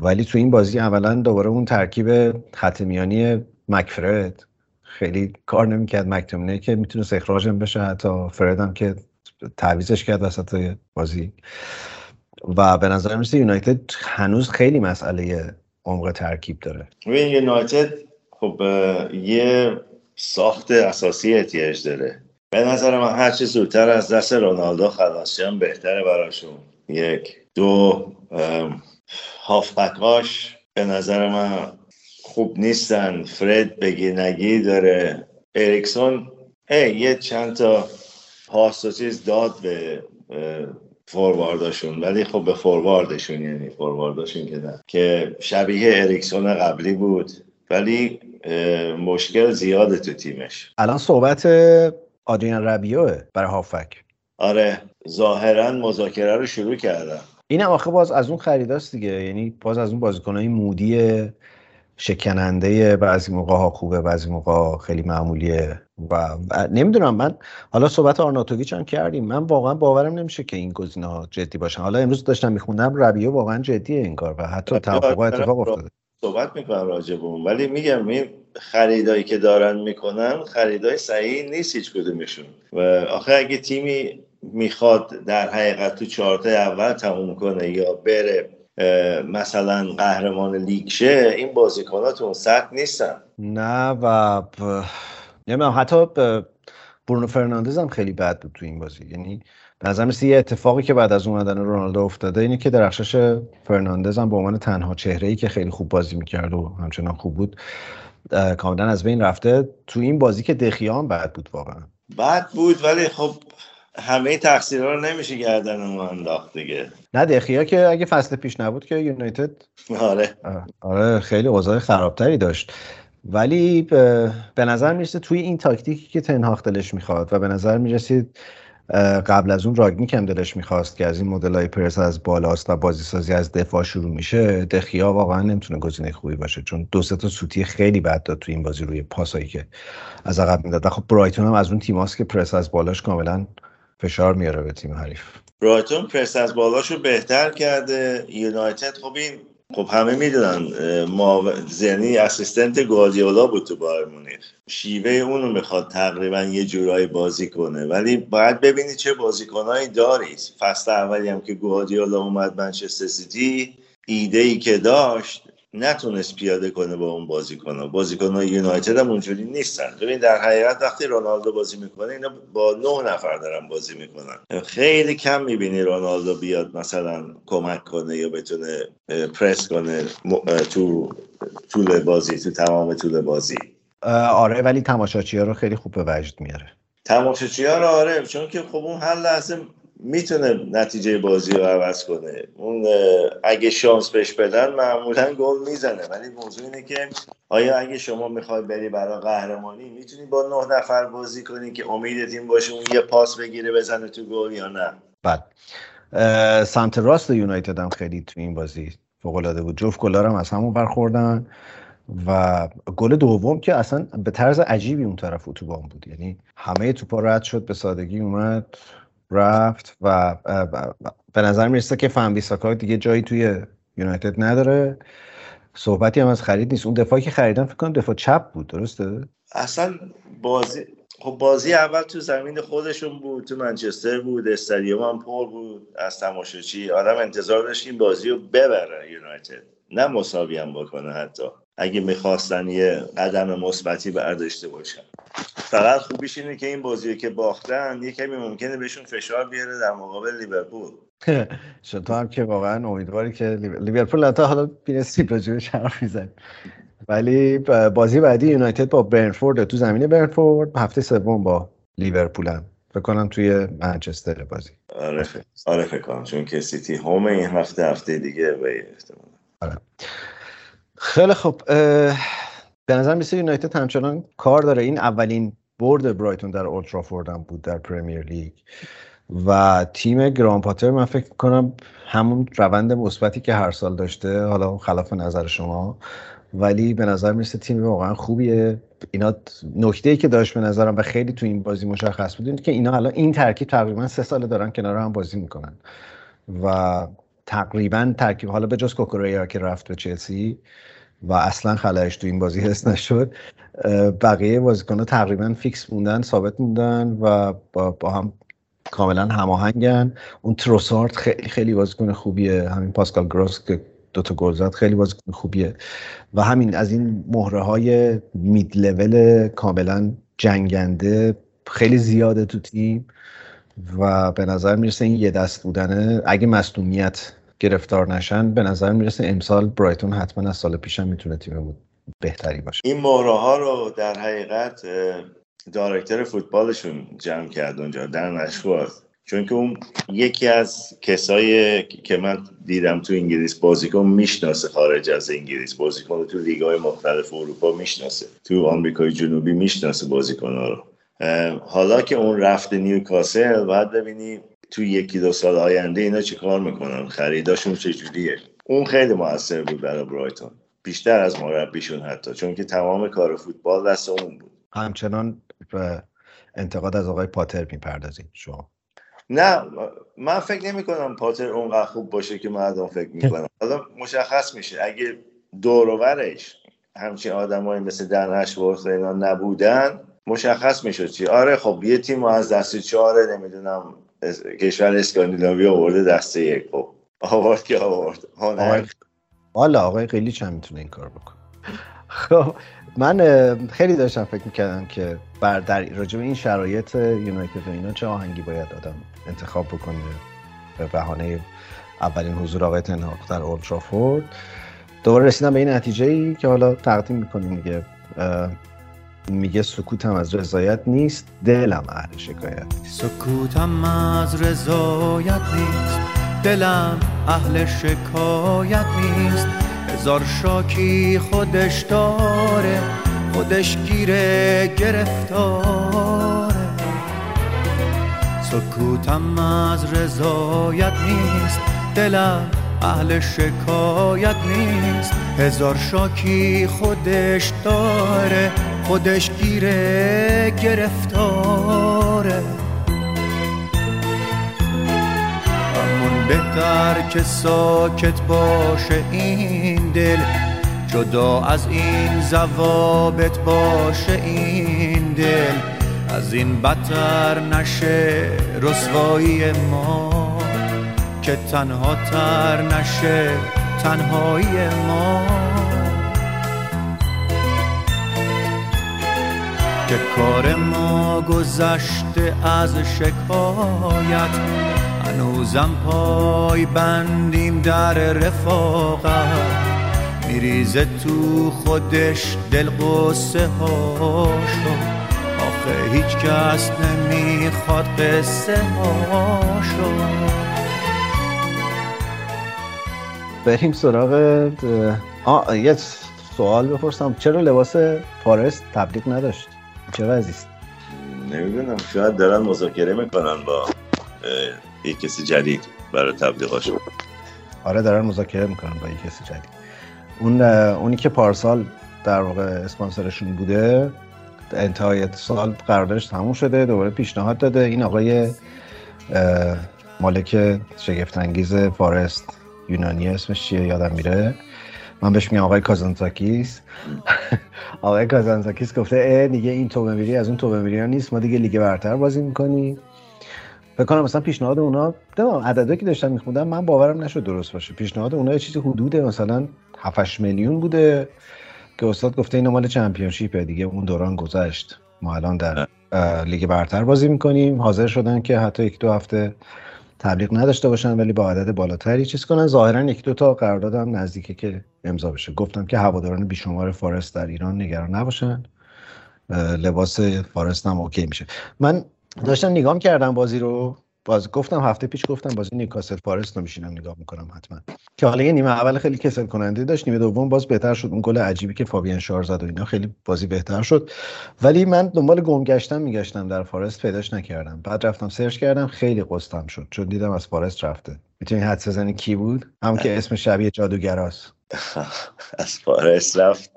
ولی تو این بازی اولا دوباره اون ترکیب خط میانی مکفرد. خیلی کار نمی‌کرد. مکتومنه که می‌تونه اخراج بشه. حتی فرد که تعویزش کرد وسط بازی. و به نظر می‌رسه یونایتد هنوز خیلی مسئله عمق ترکیب داره. یونایتد خب یه ساخت اساسی احتیاج داره. به نظر من هر چه زودتر از دست رونالدو خلاص بهتره براشون. یک دو هافبکاش به نظر من خوب نیستن. فرد بگی نگی داره. اریکسون ای یه چند تا پاس و چیز داد به فوروارداشون ولی خب به فورواردشون یعنی فوروارداشون که نه. که شبیه اریکسون قبلی بود. ولی مشکل زیاده تو تیمش. الان صحبت آدریان ربیوه برای هافک آره. ظاهرا مذاکره رو شروع کردم اینم آخه باز از اون خریداست دیگه. یعنی باز از اون بازیکنهای مودی شکننده بعضی موقع ها خوبه بعضی موقع خیلی معمولیه. و, نمی‌دونم من حالا صحبت آرناتوویچ هم کردیم. من واقعا باورم نمیشه که این گزینه ها جدی باشن. حالا امروز داشتم میخوندم ربیو واقعا جدیه این کار و حتی توافق اتفاق افتاده. صحبت می‌کنم راجع ولی میگم این خریدایی که دارن می‌کنن خریدای صحیح نیست هیچ کدومشون. و آخه اگه تیمی می‌خواد در حقیقت تو چهارتا اول تموم کنه یا بره مثلا قهرمان لیگ شه این بازیکنات اون سطح نیستن. نه و نمی‌دونم حتی برونو فرناندز هم خیلی بد بود تو این بازی. یعنی به نظر یه اتفاقی که بعد از اومدن رونالدو افتاده اینه که درخشش فرناندز هم به عنوان تنها چهره ای که خیلی خوب بازی می‌کرد و همچنان خوب بود کاملا از بین رفته. تو این بازی که دخیا هم بد بود واقعا. بد بود ولی خب همه تقصیرها رو نمیشه گردن ما انداخت دیگه. نه دخیا که اگه فصل پیش نبود که یونایتد آره. آره خیلی اوضاع خرابتری داشت. ولی به, نظر می‌رسه توی این تاکتیکی که تنهاخ دلش می‌خواد و به نظر می‌رسید قبل از اون راگنیک هم دلش می‌خواست که از این مدل های پرس از بالاست و بازی سازی از دفاع شروع میشه دخیا واقعا نمی‌تونه گزینه خوبی باشه چون دو سه تا سوتی خیلی بد داد تو این بازی روی پاسایی که از عقب می‌داد خب برایتون هم از اون تیماست که پرس از بالاش کاملا فشار میاره به تیم حریف. برایتون پرس از بالاشو بهتر کرده. یونایتد خب این خب همه می‌دونن ما زنی اسیستنت گواردیولا بود تو بایر مونیخ. شیوه اونو می‌خواد تقریبا یه جورایی بازی کنه. ولی باید ببینی چه بازیکنهایی داری. فصل اولی هم که گواردیولا اومد منچستر سیتی ایده ای که داشت نتونست پیاده کنه با اون بازیکن بازیکن یونایتد هم اونجوری نیستن. ببین در حقیقت وقتی رونالدو بازی می‌کنه اینا با نه نفر دارن بازی می‌کنن. خیلی کم می‌بینی رونالدو بیاد مثلا کمک کنه یا بتونه پرس کنه تو طول بازی تو تمام طول بازی. آره ولی تماشاچی ها رو خیلی خوب به وجد میاره. تماشاچی ها رو آره چون که خب اون هر لحظه می‌تونه نتیجه بازی رو عوض کنه. اون اگه شانس بهش بدن معمولا گل می‌زنه. ولی موضوع اینه که آیا اگه شما می‌خوای بری برای قهرمانی می‌تونی با نه نفر بازی کنی که امیدت این باشه اون یه پاس بگیره بزنه تو گل یا نه؟ بعد سمت راست یونایتد هم خیلی تو این بازی فوق العاده بود. جفت گلارم از همون برخوردن و گل دوم که اصلا به طرز عجیبی اون طرف اتوبان بود. یعنی همه توپا رد شد به سادگی اومد. رفت و به نظر می‌رسه که فن بیساکا دیگه جایی توی یونایتد نداره. صحبتی هم از خرید نیست. اون دفاعی که خریدن فکر کنم دفاع چپ بود درسته؟ اصلا بازی خب بازی اول تو زمین خودشون بود تو منچستر بود استادیوم هم پر بود از تماشاچی. آدم انتظار داشت این بازی رو ببره یونایتد. نه مساوی هم بکنه حتی. اگه می‌خواستن یه قدم مثبتی برداشته باشن. فقط خوبیش اینه که این بازی که باختن یه کمی ممکنه بهشون فشار بیاره در مقابل لیورپول. تو هم که واقعا امیدواری که لیورپول تا حالا بیرسیم راجبش حرف میزن ولی بازی بعدی یونایتد با برنفورد تو زمین برنفورد. هفته سوم با لیورپول هم. فکر کنم توی منچستر بازی. آره. آره فکر کنم. چون که سیتی هوم این هفته هفته دیگه. به آره. خیلی خوب به نظر میسه یونایتد همچنان کار داره. این اولین برد برایتون در اولترافورد هم بود در پرمیر لیگ. و تیم گران پاتر من فکر کنم همون روند مثبتی که هر سال داشته حالا خلاف نظر شما. ولی به نظر می‌رسه تیم واقعا خوبیه. اینا نکته ای که داشت به نظرم و خیلی تو این بازی مشخص بود که اینا الان این ترکیب تقریبا سه ساله دارن کنار هم بازی می‌کنن. و تقریبا ترکیب حالا به جز کوکوریا که رفت به چلسی و اصلا خلایش تو این بازی حس نشد بقیه بازیکن‌ها تقریبا فیکس موندن ثابت موندن و با, با هم کاملا هماهنگن. اون تروسارت خیلی خیلی بازیکن خوبیه. همین پاسکال گروس که دوتا گل زد خیلی بازیکن خوبیه. و همین از این مهره های مید لول کاملا جنگنده خیلی زیاده تو تیم. و به نظر می‌رسه این یه دست بودنه. اگه مصدومیت گرفتار نشن به نظر می‌رسه امسال برایتون حتما از سال پیشم می‌تونه تیم بهتری باشه. این مهره ها رو در حقیقت دایرکتر فوتبالشون جمع کرد اونجا در نشوار چون که اون یکی از کسایی که من دیدم تو انگلیس بازیکن می‌شناسه خارج از انگلیس بازیکن تو لیگ های مختلف اروپا می‌شناسه. تو آمریکای جنوبی می‌شناسه بازیکن ها رو. حالا که اون رفت نیوکاسل باید ببینی تو یکی دو سال آینده اینا چی کار می‌کنن؟ خریداشون چجوریه؟ اون خیلی موثر بود برای برایتون. بیشتر از مربیشون حتی چون که تمام کار فوتبال دست اون بود. همچنان به انتقاد از آقای پاتر می‌پردازید شما. نه من فکر نمی کنم پاتر اونقدر خوب باشه که مردم فکر می‌کنم حالا مشخص میشه. اگه دوروورش همچین آدمایی مثل دن اشورث اینا نبودن مشخص می‌شد چی. آره خب یه تیم از دست چهاره نمی‌دونم کشور اسکاندیناوی آورده دسته یک. خب آورد که آورد. والا آقای قیلی چند می‌تونه این کار بکن خب من خیلی داشتم فکر می‌کردم که بر در راجع این شرایط یونایتد و اینا چه آهنگی باید آدم انتخاب بکنه به بهانه اولین حضور آقای تنهاق در اولترافورد دوباره رسیدم به این نتیجه ای که حالا تقدیم می‌کنیم دیگه. میگه سکوتم از رضایت نیست دلم اهل شکایت سکوتم از رضایت نیست دلم اهل شکایت نیست. هزار شاکی خودش داره خودش گیره گرفتاره. سکوتم از رضایت نیست دلم اهل شکایت نیست. هزار شاکی خودش داره خودش گیره گرفتاره. همون بهتر که ساکت باشه این دل جدا از این زوابت باشه این دل. از این بدتر نشه رسوایی ما. که تنها تر نشه تنهایی ما. که کار ما گذشته از شکایت هنوزم پای بندیم در رفاقت. میریزه تو خودش دل قصه هاشو. آخه هیچ کس نمی‌خواد قصه هاشو. بریم سراغ آه یه سوال بپرسم. چرا لباس فارست تبلیغ نداشت؟ چه وضعیست نمی‌دونم. شاید دارن مذاکره می‌کنن با یک کسی جدید برای تبلیغاشون آره دارن مذاکره می‌کنن با یک کسی جدید. اون اونی که پارسال در واقع اسپانسرشون بوده انتهای سال قراردادش تموم شده دوباره پیشنهاد داده. این آقای مالک شگفت انگیز فارست یونانی اسمش چیه؟ یادم میره. من بهش میگم آقای کازانتاکیس. آقای کازانتاکیس گفته اه دیگه این تو میری از اون تو میری نیست. ما دیگه لیگ برتر بازی می‌کنیم. فکر کنم مثلا پیشنهاد اونا عددی که داشتم میخوندم من باورم نشد درست باشه. پیشنهاد اونا یه چیزی حدود مثلا 7 میلیون بوده. که استاد گفته اینا مال Championship ه دیگه اون دوران گذشت. ما الان در لیگ برتر بازی می‌کنیم. حاضر شدن که حتی یک دو هفته تبلیغ نداشته باشن ولی با عدد بالاتری چیز کنن. ظاهرا یک دو تا قرارداد هم نزدیکه که امضا بشه. گفتم که هواداران بیشمار فارست در ایران نگران نباشن. لباس فارست هم OK میشه. من داشتم نگاه کردم بازی رو. باز گفتم هفته پیش گفتم بازی نیوکاسل فارست رو میشینم نگاه می‌کنم حتما. که حالا یه نیمه اول خیلی کسل کننده داشت نیمه دوم باز بهتر شد. اون گل عجیبی که فابین شار زد و اینا خیلی بازی بهتر شد. ولی من دنبال گم گشتم میگشتم در فارست پیداش نکردم. بعد رفتم سرچ کردم خیلی قستم شد. چون دیدم از فارست رفته. می‌تونی حد بزنی کی بود؟ هم که اسم شبیه جادوگراست. از فارست رفت.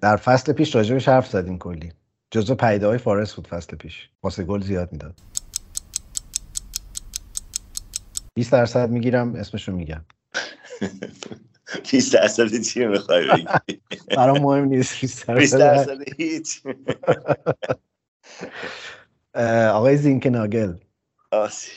در فصل پیش راجبش حرف زدیم کلی. جزو پیده های فارست بود فصل پیش. واسه گل زیاد می‌داد. 20 درصد می‌گیرم اسمشو میگم. 20 درصد چی می‌خوای بگی؟ برام مهم نیست 20 درصد. هیچ. آقای زینک ناگل آسی.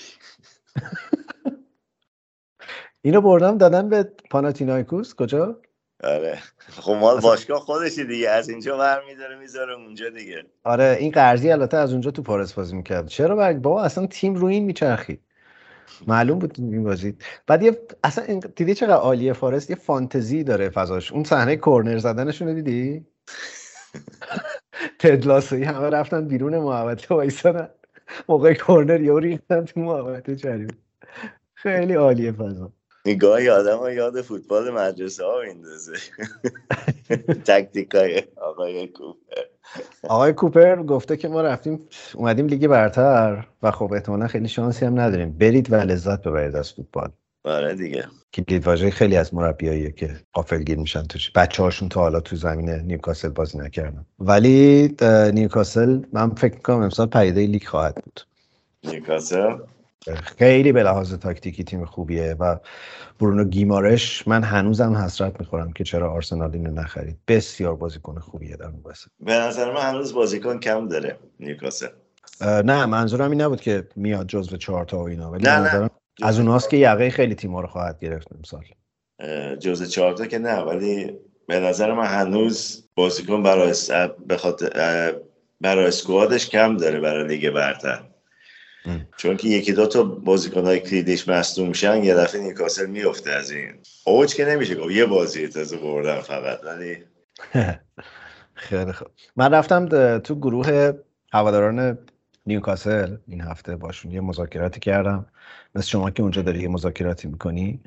اینو بردم دادن به پاناتینایکوس. کجا؟ آره. خب مال باشگاه خودشی دیگه. از اینجا برمیداره می‌ذاره اونجا دیگه. آره این قرضی البته از اونجا تو پاریس بازی می‌کرد. چرا برگ؟ بابا اصلا تیم رو این میچرخید. معلوم بود این بازی. بعد یه اصلا این دیدی چقدر عالیه فارست؟ یه فانتزی داره فضاش. اون صحنه کورنر زدنشون رو دیدی؟ تدلاسوی همه رفتن بیرون محوطه وایسادن. موقع کورنر یه ریختن تو محوطه جریمه خیلی عالیه فضا. نگاه آدم ها یاد فوتبال مدرسه ها میندازه. تکتیک های آقای کوپر. آقای کوپر گفته که ما رفتیم اومدیم لیگ برتر و خب احتمالا خیلی شانسی هم نداریم. برید و لذت ببرید از فوتبال. آره دیگه. کلید واژه خیلی از مربیاییه که غافلگیر میشن توش. بچه هاشون تا حالا تو زمین نیوکاسل بازی نکردن. ولی نیوکاسل من فکر می‌کنم امسال پدیده لیگ خواهد بود. نیوکاسل؟ خیلی به لحاظ تاکتیکی تیم خوبیه و برونو گیمارش من هنوزم حسرت می‌خورم که چرا آرسنال اینو نخرید بسیار بازیکن خوبیه در اون وسط به نظر من هنوز بازیکن کم داره نیوکاسل نه منظورم این نبود که میاد جزو چهار تا و اینا ولی نه، نه. از اوناست که یقه خیلی تیم‌ها رو خواهد گرفت امسال جزء چهارتا که نه ولی به نظر من هنوز بازیکن برای س- به خاطر برای اسکوادش کم داره برای لیگ برتر. چون که یکی دو تا بازیکن های کلیدیش مصدوم میشن یه دفعه نیوکاسل میفته از این. اوج که نمیشه گفت. یه بازی تازه بردن فقط ولی خیلی خوب. من رفتم تو گروه هواداران نیوکاسل این هفته. باشون یه مذاکراتی کردم. مثل شما که اونجا داری یه مذاکراتی می‌کنی.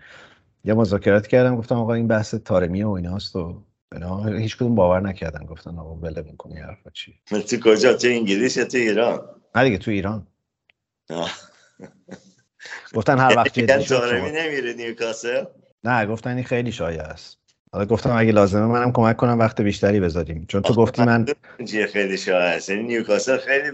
یه مذاکراتی کردم. گفتم آقا این بحث تارمی و ایناست و اینا. هیچ کدوم باور نکردن. گفتن آقا ول می‌کنی حرفا چی تو کجا؟ تو انگلیس یا تو ایران؟ نه دیگه تو ایران. گفتن هر وقت جدی شد نمیره نیوکاسل؟ نه گفتن این خیلی شایع است حالا گفتم اگه لازمه منم کمک کنم وقت بیشتری بذاریم. چون تو گفتی من خیلی شایع است یعنی نیوکاسل خیلی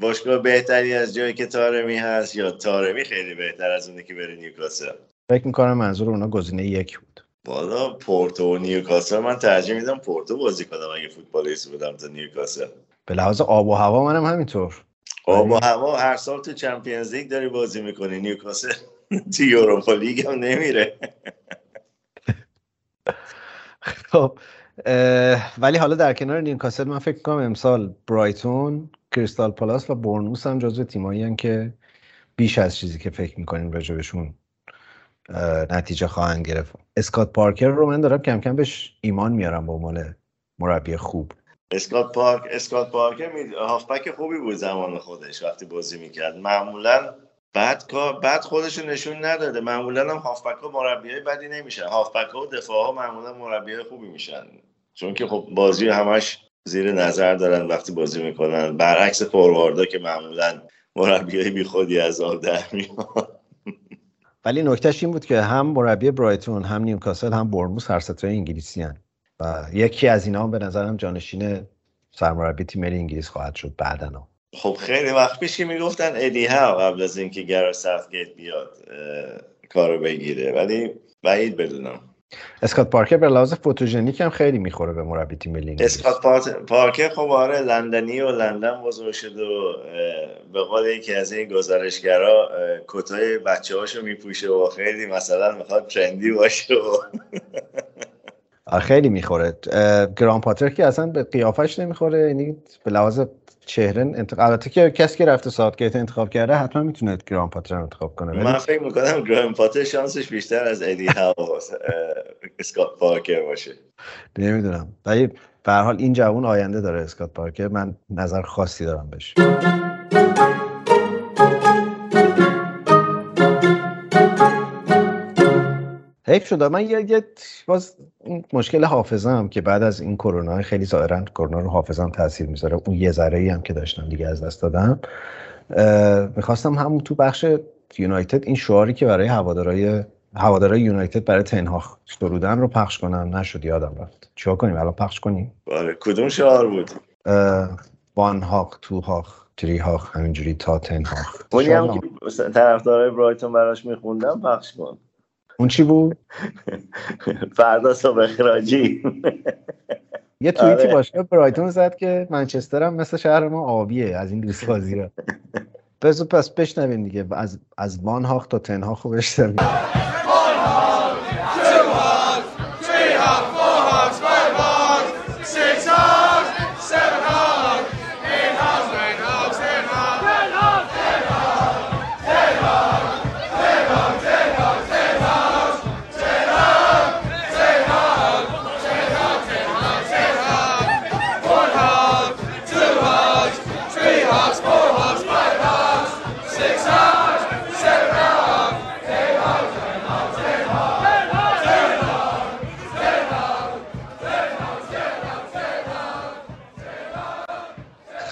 باشگاه بهتری از جایی که تارمی هست یا تارمی خیلی بهتر از اونه که بره نیوکاسل. فکر می‌کنم منظور اونا گزینه یک بود. بالا پورتو و نیوکاسل من ترجیح میدم پورتو بازی کنم اگه فوتبالیست بودم تا نیوکاسل. به لحاظ آب و هوا منم همینطور. آب و هوا هر سال تو Champions League داری بازی می‌کنی. نیوکاسل تو یوروپا لیگ هم نمیره. خب ولی حالا در کنار نیوکاسل من فکر کنم امسال برایتون کریستال پالاس و برنوس هم جزو تیمایی که بیش از چیزی که فکر می‌کنیم راجبشون نتیجه خواهند گرفت. اسکات پارکر رو من دارم کم کم بهش ایمان میارم به عنوان مربی خوب. اسکات پارک اسکات پارکر می... هافبک خوبی بود زمان خودش وقتی بازی می‌کرد. معمولا بعد کار بعد خودش نشون نداده. معمولا هم هافبک ها مربی های بدی نمیشن. هافبک ها و دفاع ها معمولا مربی های خوبی میشن. چون که خب بازی همش زیر نظر دارن وقتی بازی می‌کنن. برعکس فورواردا که معمولا بی خودی از آب در میاد ولی نکتهش این بود که هم مربی برایتون هم نیوکاسل هم برنوس هر ستای انگلیسی هن. و یکی از اینا هم به نظرم جانشین سرمربی تیم ملی انگلیس خواهد شد بعدنا خب خیلی وقت پیش که می‌گفتن ادی ها قبل از اینکه گرا ساوتگیت بیاد کارو بگیره. ولی بعید بدونم. اسکات پارکر به لحاظ فوتوژنیک هم خیلی می‌خوره به مربی تیم ملی اسکات پارکر خب آره لندنی و لندن بزرگ شد و به قول یکی از این گزارشگرا کتای بچه هاشو میپوشه و خیلی مثلا می‌خواد ترندی باشه و خیلی می‌خوره. گران پاتر که اصلا به قیافش نمی‌خوره. یعنی به لحاظ چهره انتخاب البته که کسی که رفته ساعتگیت انتخاب کرده حتما می‌تونه گران پاتر رو انتخاب کنه. من فکر می‌کنم گرام پاتر شانسش بیشتر از ادی ها و اه، اسکات پارکر باشه. نمی‌دونم. ولی به هر حال این جوون آینده داره اسکات پارکر. من نظر خاصی دارم بهش. حیف شد. من یه, یه باز مشکل حافظم که بعد از این کرونا خیلی ظاهرا کرونا رو حافظم تاثیر می‌ذاره. اون یه ذره ای هم که داشتم دیگه از دست دادم. می‌خواستم همون تو بخش یونایتد این شعاری که برای هوادارای هوادارای یونایتد برای تنهاخ سرودن رو پخش کنم. نشد یادم رفت. چیکار کنیم؟ الان پخش کنیم؟ بله کدوم شعار بود؟ وان هاخ تو هاخ تری هاخ همینجوری تا تنهاخ. اونی هم که طرفدارای برایتون براش میخوندم پخش کن. اون چی بود؟ فردا صبح اخراجی. یه توییتی آره. باشگاه برایتون زد که منچستر هم مثل شهر ما آبیه از این دوست بازی را بزو پس بشنویم دیگه از از وان هاخ تا تنها خوب بشنویم.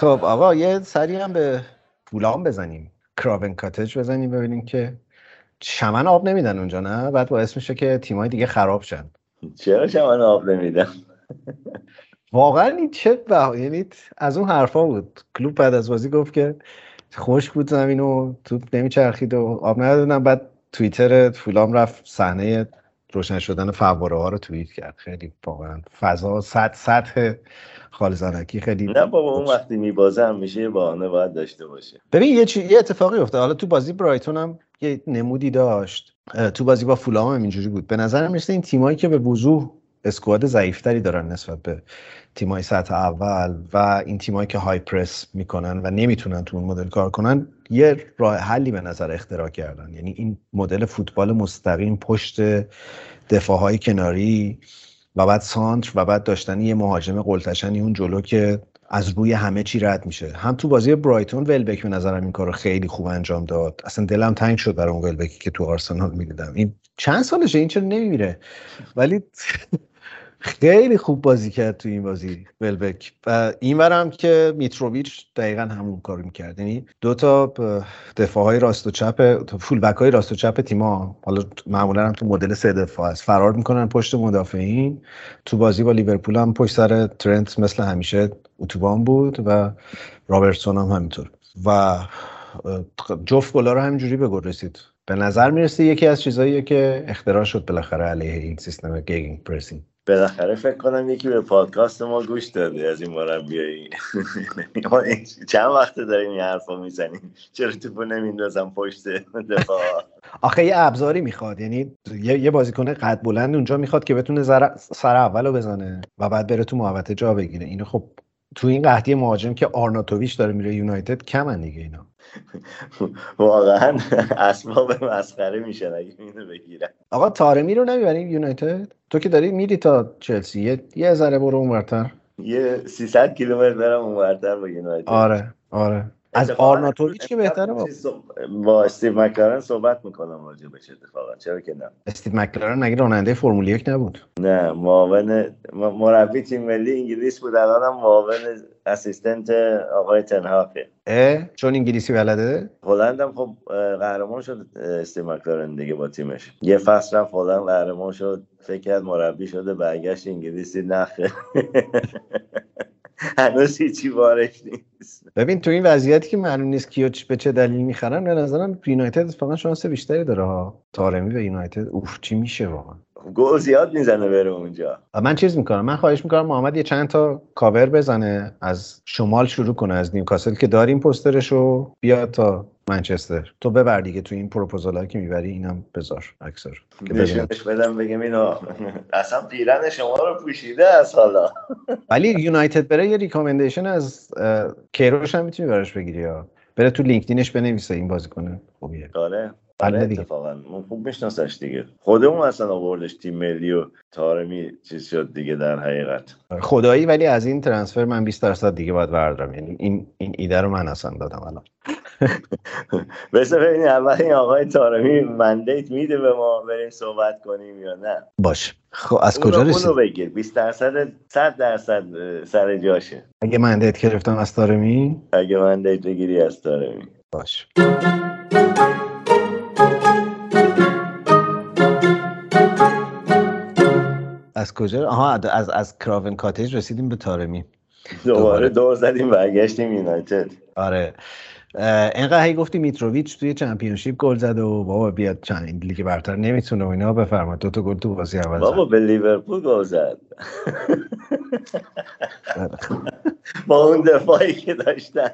خب آقا یه سری هم به فولام بزنیم. کراون کاتج بزنیم ببینیم که شمن آب نمیدن اونجا نه؟ بعد باعث میشه که تیمای دیگه خراب شن. چرا شمن آب نمیدن؟ واقعا این چه بها یعنی از اون حرفا بود. کلوب بعد از بازی گفت که خوش بود زمین و توپ نمیچرخید و آب ندادن. بعد توییتر فولام رفت صحنه روشن شدن فواره ها رو توییت کرد. خیلی واقعا فضا سطح سطح خالصانکی خیلی نه بابا اون وقتی میبازه میشه بهانه باید داشته باشه. ببین یه, چی... یه اتفاقی افتاد. حالا تو بازی برایتون هم یه نمودی داشت. تو بازی با فولام هم اینجوری بود. به نظر می‌رسه این تیمایی که به وضوح اسکواد ضعیفتری دارن نسبت به تیمای سطح اول و این تیمایی که های پرس می‌کنن و نمی‌تونن تو اون مدل کار کنن یه راه حلی به نظر اختراع کردن. یعنی این مدل فوتبال مستقیم پشت دفاع کناری و بعد سانتر و بعد داشتن یه مهاجم قلتشنی اون جلو که از روی همه چی رد میشه. هم تو بازی برایتون ولبک به نظرم این کار رو خیلی خوب انجام داد. اصلا دلم تنگ شد برای اون ولبکی که تو آرسنال می‌دیدم. این چند سالشه؟ این چرا نمیمیره؟ ولی خیلی خوب بازی کرد تو این بازی ولبک. و این برم که میتروویچ دقیقا همون کارو می‌کرد. یعنی دو تا دفاع های راست و چپ فول بک های راست و چپ تیما حالا معمولا هم تو مدل سه دفاع است فرار می‌کنن پشت مدافعین. تو بازی با لیورپول هم پشت سر ترنت مثل همیشه اتوبان بود و رابرتسون هم همینطور. و جفت گلا رو همینجوری به گل رسید. به نظر می‌رسه یکی از چیزهاییه که اختراع شد بالاخره علیه این سیستم gegenpressing. بالاخره فکر کنم یکی به پادکست ما گوش داده از این مربیایی. چند وقت داریم این حرفا می‌زنیم؟ چرا توپو نمیندازم پشت دفاع؟ آخه یه ابزاری می‌خواد یعنی یه بازیکن قد بلند اونجا می‌خواد که بتونه سر اولو بزنه و بعد بره تو محوطه جا بگیره. اینو خب تو این قحطی مهاجم که آرناتوویچ داره میره یونایتد کمن دیگه اینا. واقعا اسباب مسخره میشن اگه اینو بگیرن. آقا تارمی رو نمی‌بریم یونایتد؟ تو که داری میری تا چلسی. یه, ذره برو اونورتر یه 300 کیلومتر برم اونورتر با یونایتد. آره آره. از آرناتوویچ که بهتره با با استیو مکلارن صحبت می‌کنم راجع بهش اتفاقا. چرا که نه. استیو مکلارن مگه راننده فرمول یک نبود؟ نه معاون مربی تیم ملی انگلیس بود الانم معاون اسیستنت آقای تنهاقه اه؟ چون انگلیسی بلده؟ هلند هم خب قهرمان شد استیو مکلارن دیگه با تیمش. یه فصل رفت هلند قهرمان شد فکر کرد مربی شده برگشت انگلیسی نخه هنوز هیچی بارش نیست. ببین تو این وضعیتی که معلوم نیست کیو به چه دلیل می‌خرن به نظرم یونایتد اتفاقا شانس بیشتری داره ها. تارمی به یونایتد اوف چی میشه واقعا؟ گل زیاد می‌زنه بره اونجا. من چیز می‌کنم من خواهش می‌کنم محمد یه چند تا کاور بزنه از شمال شروع کنه از نیوکاسل که داریم پوسترشو بیاد تا منچستر. تو ببر دیگه تو این پروپوزال که می‌بری اینم بذار اکثر. نشونش بدم بگم اینو اصلا پیرهن شما رو پوشیده از حالا. ولی یونایتد بره یه ریکامندیشن از کیروش هم می‌تونی براش بگیری یا بره تو لینکدینش بنویسه این بازیکن خوبیه. آره. آره اتفاقا. خوب میشناسش دیگه. خودمون اصلا آوردش تیم ملی و تارمی چیز شد دیگه در حقیقت. خدایی ولی از این ترانسفر من 20 درصد دیگه باید بردارم. یعنی این این ایده رو من اصلا دادم الان. بسه ببینیم اول این آقای تارمی مندیت میده به ما بریم صحبت کنیم یا نه. باش خب از کجا رسید؟ اونو بگیر. 20 درصد 100 درصد سر جاشه. اگه مندیت گرفتم از تارمی اگه مندیت بگیری از تارمی باش از کجا؟ آها از از کراون کاتیج رسیدیم به تارمی. دوباره دور زدیم برگشتیم یونایتد. آره. اینقدر هی گفتی میتروویچ توی چمپیونشیپ گل زد و بابا بیاد چند لیگ برتر نمی‌تونه و اینا. بفرما دو تا گل تو بازی اول بابا به لیورپول گل زد. با اون دفاعی که داشتن.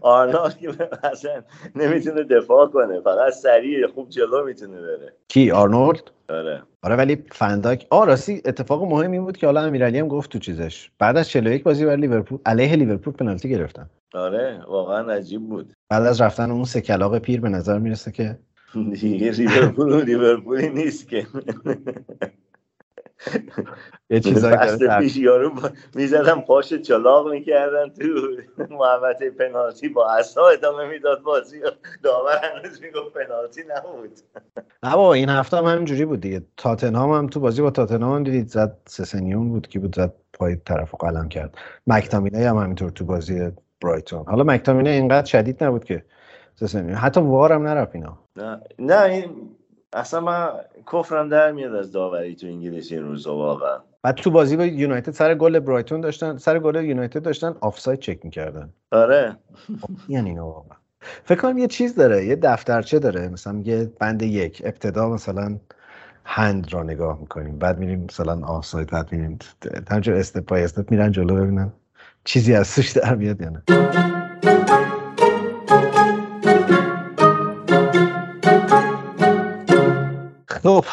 آرنولد که اصلا نمی‌تونه دفاع کنه فقط سریع خوب جلو می‌تونه بره. کی؟ آرنولد؟ آره. آره ولی فن‌دایک. آ راستی اتفاق مهمی بود که حالا امیرعلی هم گفت تو چیزش. بعد از 41 بازی برای لیورپول علیه لیورپول پنالتی گرفتن. آره واقعا عجیب بود. بعد از رفتن اون سه کلاغ پیر به نظر می‌رسه که دیگه لیورپول لیورپولی نیست که. یه چیزایی داره پیش یارو می‌زدم پاش چلاق می‌کردن تو محوطه پنالتی. با اصلا ادامه می‌داد بازی داور هنوز می‌گفت پنالتی نبود. نه بابا این هفته هم همینجوری بود دیگه. تاتنهام هم تو بازی با تاتنهام هم دیدید. زد سسنیون بود که بود زد پای طرف قلم کرد. مکتامینه هم همینطور تو بازی برایتون. حالا مکتامینه اینقدر شدید نبود که سسنیون حتی وارم نرفت اینا. نه نه این اصلا من کفرم در میاد از داوری تو انگلیس این روزا واقعا. بعد تو بازی با یونایتد سر گل برایتون داشتن سر گل یونایتد داشتن آفساید چک می‌کردن. آره. یعنی اینا واقعا. فکر کنم یه چیز داره یه دفترچه داره مثلا میگه بند یک ابتدا مثلا هند را نگاه می‌کنیم بعد میریم مثلا آفساید بعد میریم همینجور استپ بای استپ میرن جلو ببینن چیزی از سوش در میاد یا نه. خب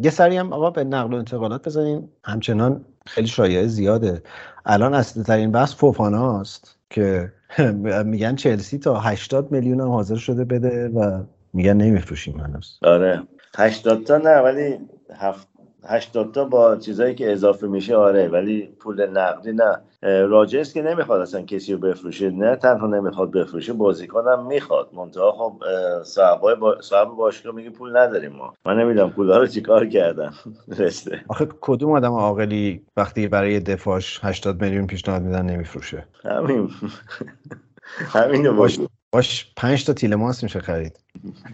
یه سری هم آقا به نقل و انتقالات بزنیم همچنان خیلی شایعه زیاده. الان اصلی ترین بحث فوفاناست که میگن چلسی تا 80 میلیون هم حاضر شده بده و میگن نمیفروشیم هنوز. آره. 80 تا نه ولی هفت 80 تا با چیزایی که اضافه میشه آره ولی پول نقدی نه. راجرز که نمی‌خواد اصلا کسی رو بفروشه نه تنها نمی‌خواد بفروشه بازیکنم می‌خواد. منتها خب صاحب با... صاحب باشگاه میگه پول نداریم ما. من نمی‌دونم پولا رو چیکار کردن. رسته. آخه کدوم آدم عاقلی وقتی برای دفاعش 80 میلیون پیشنهاد میدن نمیفروشه؟ همین. همینو باش باش 5 تا تیلمانس میشه خرید.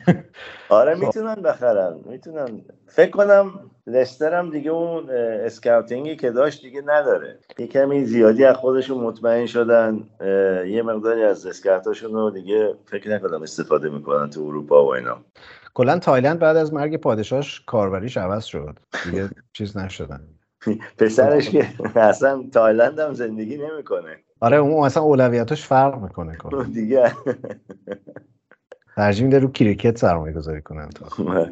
آره می‌تونن بخرن می‌تونن. فکر کنم لستر هم دیگه اون scouting ی که داشت دیگه نداره. یه کمی زیادی از خودشون مطمئن شدن یه مقداری از scout اشون رو دیگه فکر نکنم استفاده می‌کنن تو اروپا و اینا. کلا تایلند بعد از مرگ پادشاهش کاربریش عوض شد. دیگه چیز نشدن. پسرش که اصلا تایلند هم زندگی نمی‌کنه. آره اون اصلا اولویتش فرق می‌کنه دیگه. ترجیح میده رو کریکت سرمایه گذاری کنن تو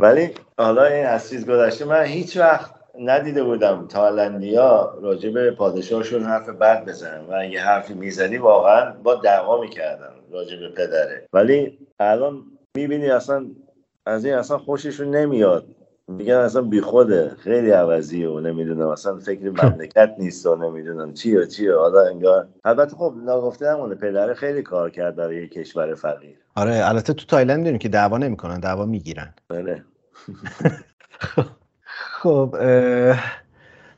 ولی حالا این از چیز گذشته من هیچ وقت ندیده بودم تالندیا راجع به پادشاهشون حرف بد بزنن و اگه حرفی می‌زدی واقعا با دعوا می‌کردن راجع به پدره. ولی الان می‌بینی اصلا از این اصلا خوششون نمیاد. میگن اصلا بیخوده خیلی عوضی و نمی‌دونم. اصلا فکر مملکت نیست و نمی‌دونم چیه چیه حالا انگار. البته خب ناگفته همونه پدره خیلی کار کرد برای کشور فقیر. آره البته تو تایلند داریم که دعوا نمی‌کنن دعوا می‌گیرن. بله. خب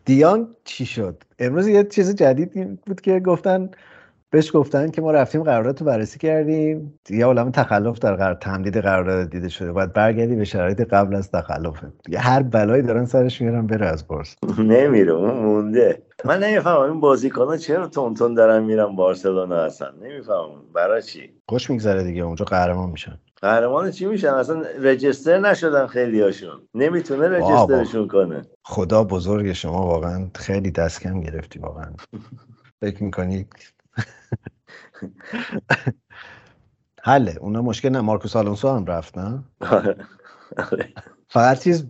دیان چی شد؟ امروز یه چیز جدید بود که گفتن بهش گفتن که ما رفتیم قرارداد رو بررسی کردیم. یه عالم تخلف در قرار تمدید قرارداد دیده شده. باید برگردی به شرایط قبل از تخلف. یه هر بلایی دارن سرش میارن بره از بارس نمیره اون مونده. من نمی‌فهمم این بازیکن‌ها چرا تون تون دارن میرن بارسلونا هستن. نمی‌فهمم. برای چی؟ خوش میگذره دیگه. اونجا قهرمان میشن. قهرمان چی میشن؟ اصلا رجیستر نشدن خیلی هاشون نمی‌تونه رجیسترشون کنه. خدا بزرگ شما. واقعا خیلی دست کم گرفتی واقعا. فکر می‌کنی حله اونا مشکل نه. مارکوس آلونسو هم رفت نه؟ فقط چیز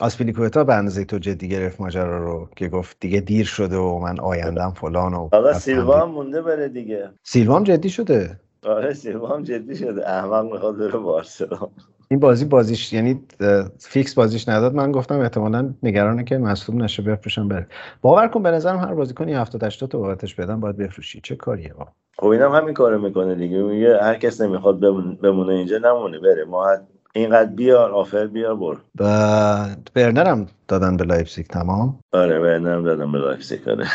آسپیلیکوتا به اندازه تو جدی گرفت ماجرا رو که گفت دیگه دیر شده و من آیندم فلان و حالا سیلوا هم مونده بره دیگه. سیلوا هم جدی شده؟ آره سیلوا هم جدی شده. احمق می‌خواد بره بارسلون این بازی بازیش یعنی فیکس بازیش نداد. من گفتم احتمالا نگرانه که مصدوم نشه بفروشم بره. باور کن به نظرم هر بازیکنی 70 80 تا بابتش بدم باید بفروشی. چه کاریه با خب اینم همین کارو می‌کنه دیگه. میگه هر کس نمی‌خواد بمونه اینجا نمونه بره. ما اینقدر بیار offer بیار بر و ورنرم دادن به لایپزیگ تمام؟ آره ورنرم دادن به لایپزیگ آره.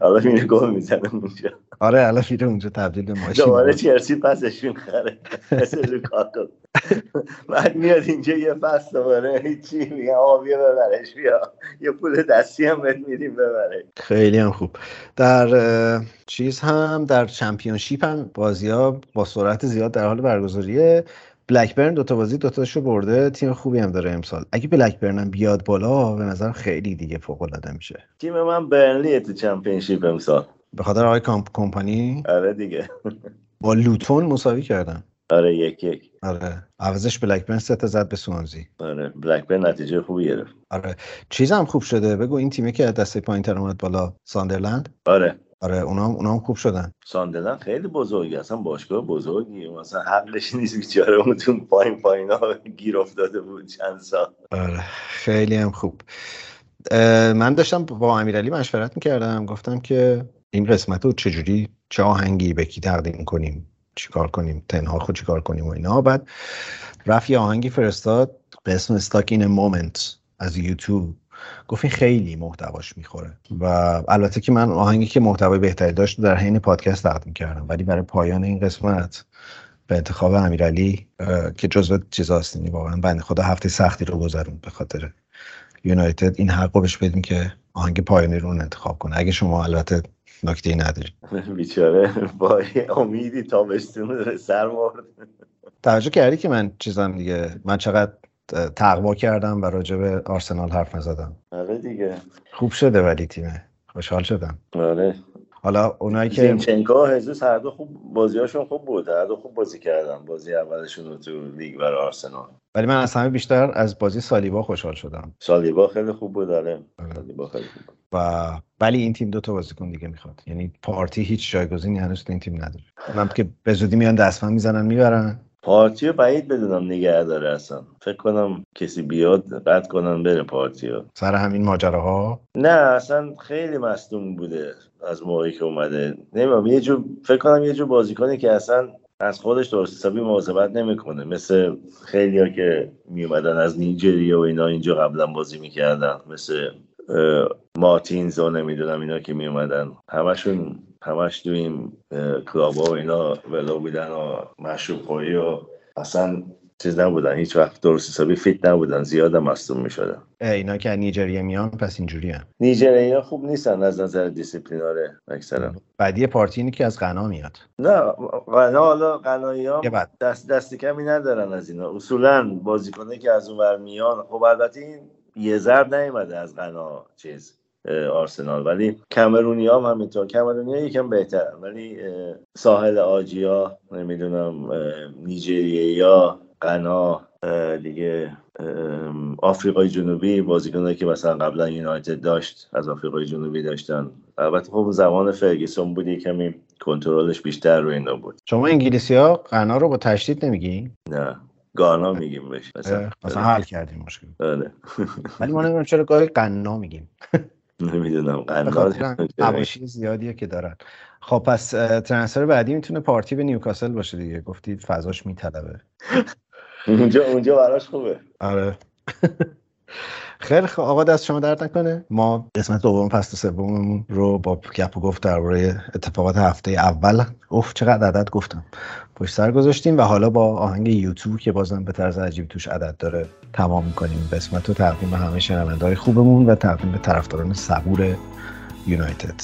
حالا میره گل می‌زنه اونجا. آره الان میره اونجا تبدیل به ماشین دوباره چلسی پسش می‌خره مثل لوکاکو. بعد میاد اینجا یه پس دوباره هیچی میگه آقا بیا ببرش بیا. یه پول دستی هم بهت میدیم ببره خیلی هم خوب. در چیز هم در چمپیونشیپ هم بازی ها با سرعت زیاد در حال برگزاریه. بلکبرن دوتا بازی دوتاشو برده تیم خوبی هم داره امسال. اگه بلکبرن هم بیاد بالا به نظر خیلی دیگه فوق العاده میشه. تیم من برنلیه تو چمپیونشیپ امسال. به خاطر آقای کمپانی؟ آره دیگه. با لوتون مساوی کردن. آره یک یک. آره. عوضش بلکبرن سه تا زد به سوانزی. آره بلکبرن نتیجه خوبی گرفت. آره. چیز هم خوب شده. بگو این تیمی که دسته پایین تر اومد بالا ساندرلند. آره. آره اونا هم, اونا هم خوب شدن. ساندرلند خیلی بزرگی اصلا باشگاه بزرگی. مثلا حقش نیست بیچاره اون پایین پایین ها گیر افتاده بود چند سال. آره خیلی هم خوب. من داشتم با امیرعلی مشورت می‌کردم. گفتم که این قسمت رو چجوری چه آهنگی به کی تقدیم کنیم چیکار کنیم تنها خود چیکار کنیم و اینا. بعد رفت یه آهنگی فرستاد به اسم استاک این مومنت از یوتیوب. گفت این خیلی محتواش می‌خوره. و البته که من آهنگی که محتوای بهتری داشت در حین پادکست تقدیم کردم ولی برای پایان این قسمت به انتخاب امیرعلی که جزو چیزاست واقعا بنده خدا هفته سختی رو گذروند به خاطر یونایتد این حق بهش بدیم که آهنگ پایانی رو انتخاب کنه. اگه شما البته نکته ای ندارید. بیچاره. با امیدی تابستون سر مورد توجه کردی که من چیزم دیگه. من چقدر تقوا کردم و راجع به آرسنال حرف نزدم. آره دیگه. خوب شده ولی تیمه خوشحال شدم. آره. حالا اونایی که زینچنکو هزوس هر دو خوب بازیاشون خوب بود. هر دو خوب بازی کردن. بازی اولشون رو تو لیگ برای آرسنال. ولی من از همه بیشتر از بازی سالیبا خوشحال شدم. سالیبا خیلی خوب بود. آره. سالیبا خیلی خوب بود. و ولی این تیم دو تا بازیکن دیگه می‌خواد. یعنی پارتی هیچ جایگزینی هنوز این تیم نداره. من که به زودی میان دستمن می‌زنن می‌برن. پارتیو بعید بدونم نگه داره اصلا فکر کنم کسی بیاد قطع کنن بره پارتیو. سر همین ماجراها؟ نه اصلا خیلی مصدوم بوده از موقعی که اومده. نمی‌دونم یه جور فکر کنم یه جور بازیکنی که اصلا از خودش درست حسابی مواظبت نمی‌کنه. مثل خیلیا که میومدن از نیجریه و اینا اینجا قبلا بازی می‌کردن. مثل مارتینز و نمی‌دونم اینا که میومدن همشون همش تو این کلاب و اینا ولو بودن و مشروب خوری و اصلا چیز نبودن هیچ وقت درست حسابی فیت نبودن زیاد مصدوم می‌شدن. اینا که نیجریه میان پس اینجوری هم نیجریه خوب نیستن از نظر دیسیپلیناره اکثرا. بعدی پارتی اینی که از غنا میاد. نه غنا حالا غنایی ها دست دست کمی ندارن از اینا. اصولا بازیکنه که از اون میان خب البته این یه ضرب نیومده از غنا چیز. آرسنال. ولی کمرونی هم همینطور. کمرونی ها یکم بهتر ولی ساحل آجیا نمی‌دونم نیجریه یا قنا دیگه آفریقای جنوبی بازیکنایی که مثلا قبلا یونایتد داشت از آفریقای جنوبی داشتن. البته خب زمان فرگسون بود کمی کنترلش بیشتر رو اینا بود. شما انگلیسی ها قنا رو با تشدید نمیگی؟ نه. گانا میگیم بهش. مثلا مثلا حل کردیم مشکل. آره. ولی ما نمی‌دونم چرا گاهی قنا میگیم. نمی‌دونم قنا حواشی زیادیه که دارن. خب پس ترنسفر بعدی می‌تونه پارتی به نیوکاسل باشه دیگه. گفتی فضاش میطلبه. اونجا اونجا براش خوبه. آره. خیلی خب آقا دست شما درد نکنه. ما قسمت دوم پست سوممون رو با گپ و گفت درباره اتفاقات هفته اول. اوف چقدر عدد گفتم. پشت سر گذاشتیم و حالا با آهنگ یوتیوب که بازم به طرز عجیب توش عدد داره تمام می‌کنیم. قسمت رو تقدیم به همه شنونده خوبمون و تقدیم به طرفداران صبور یونایتد.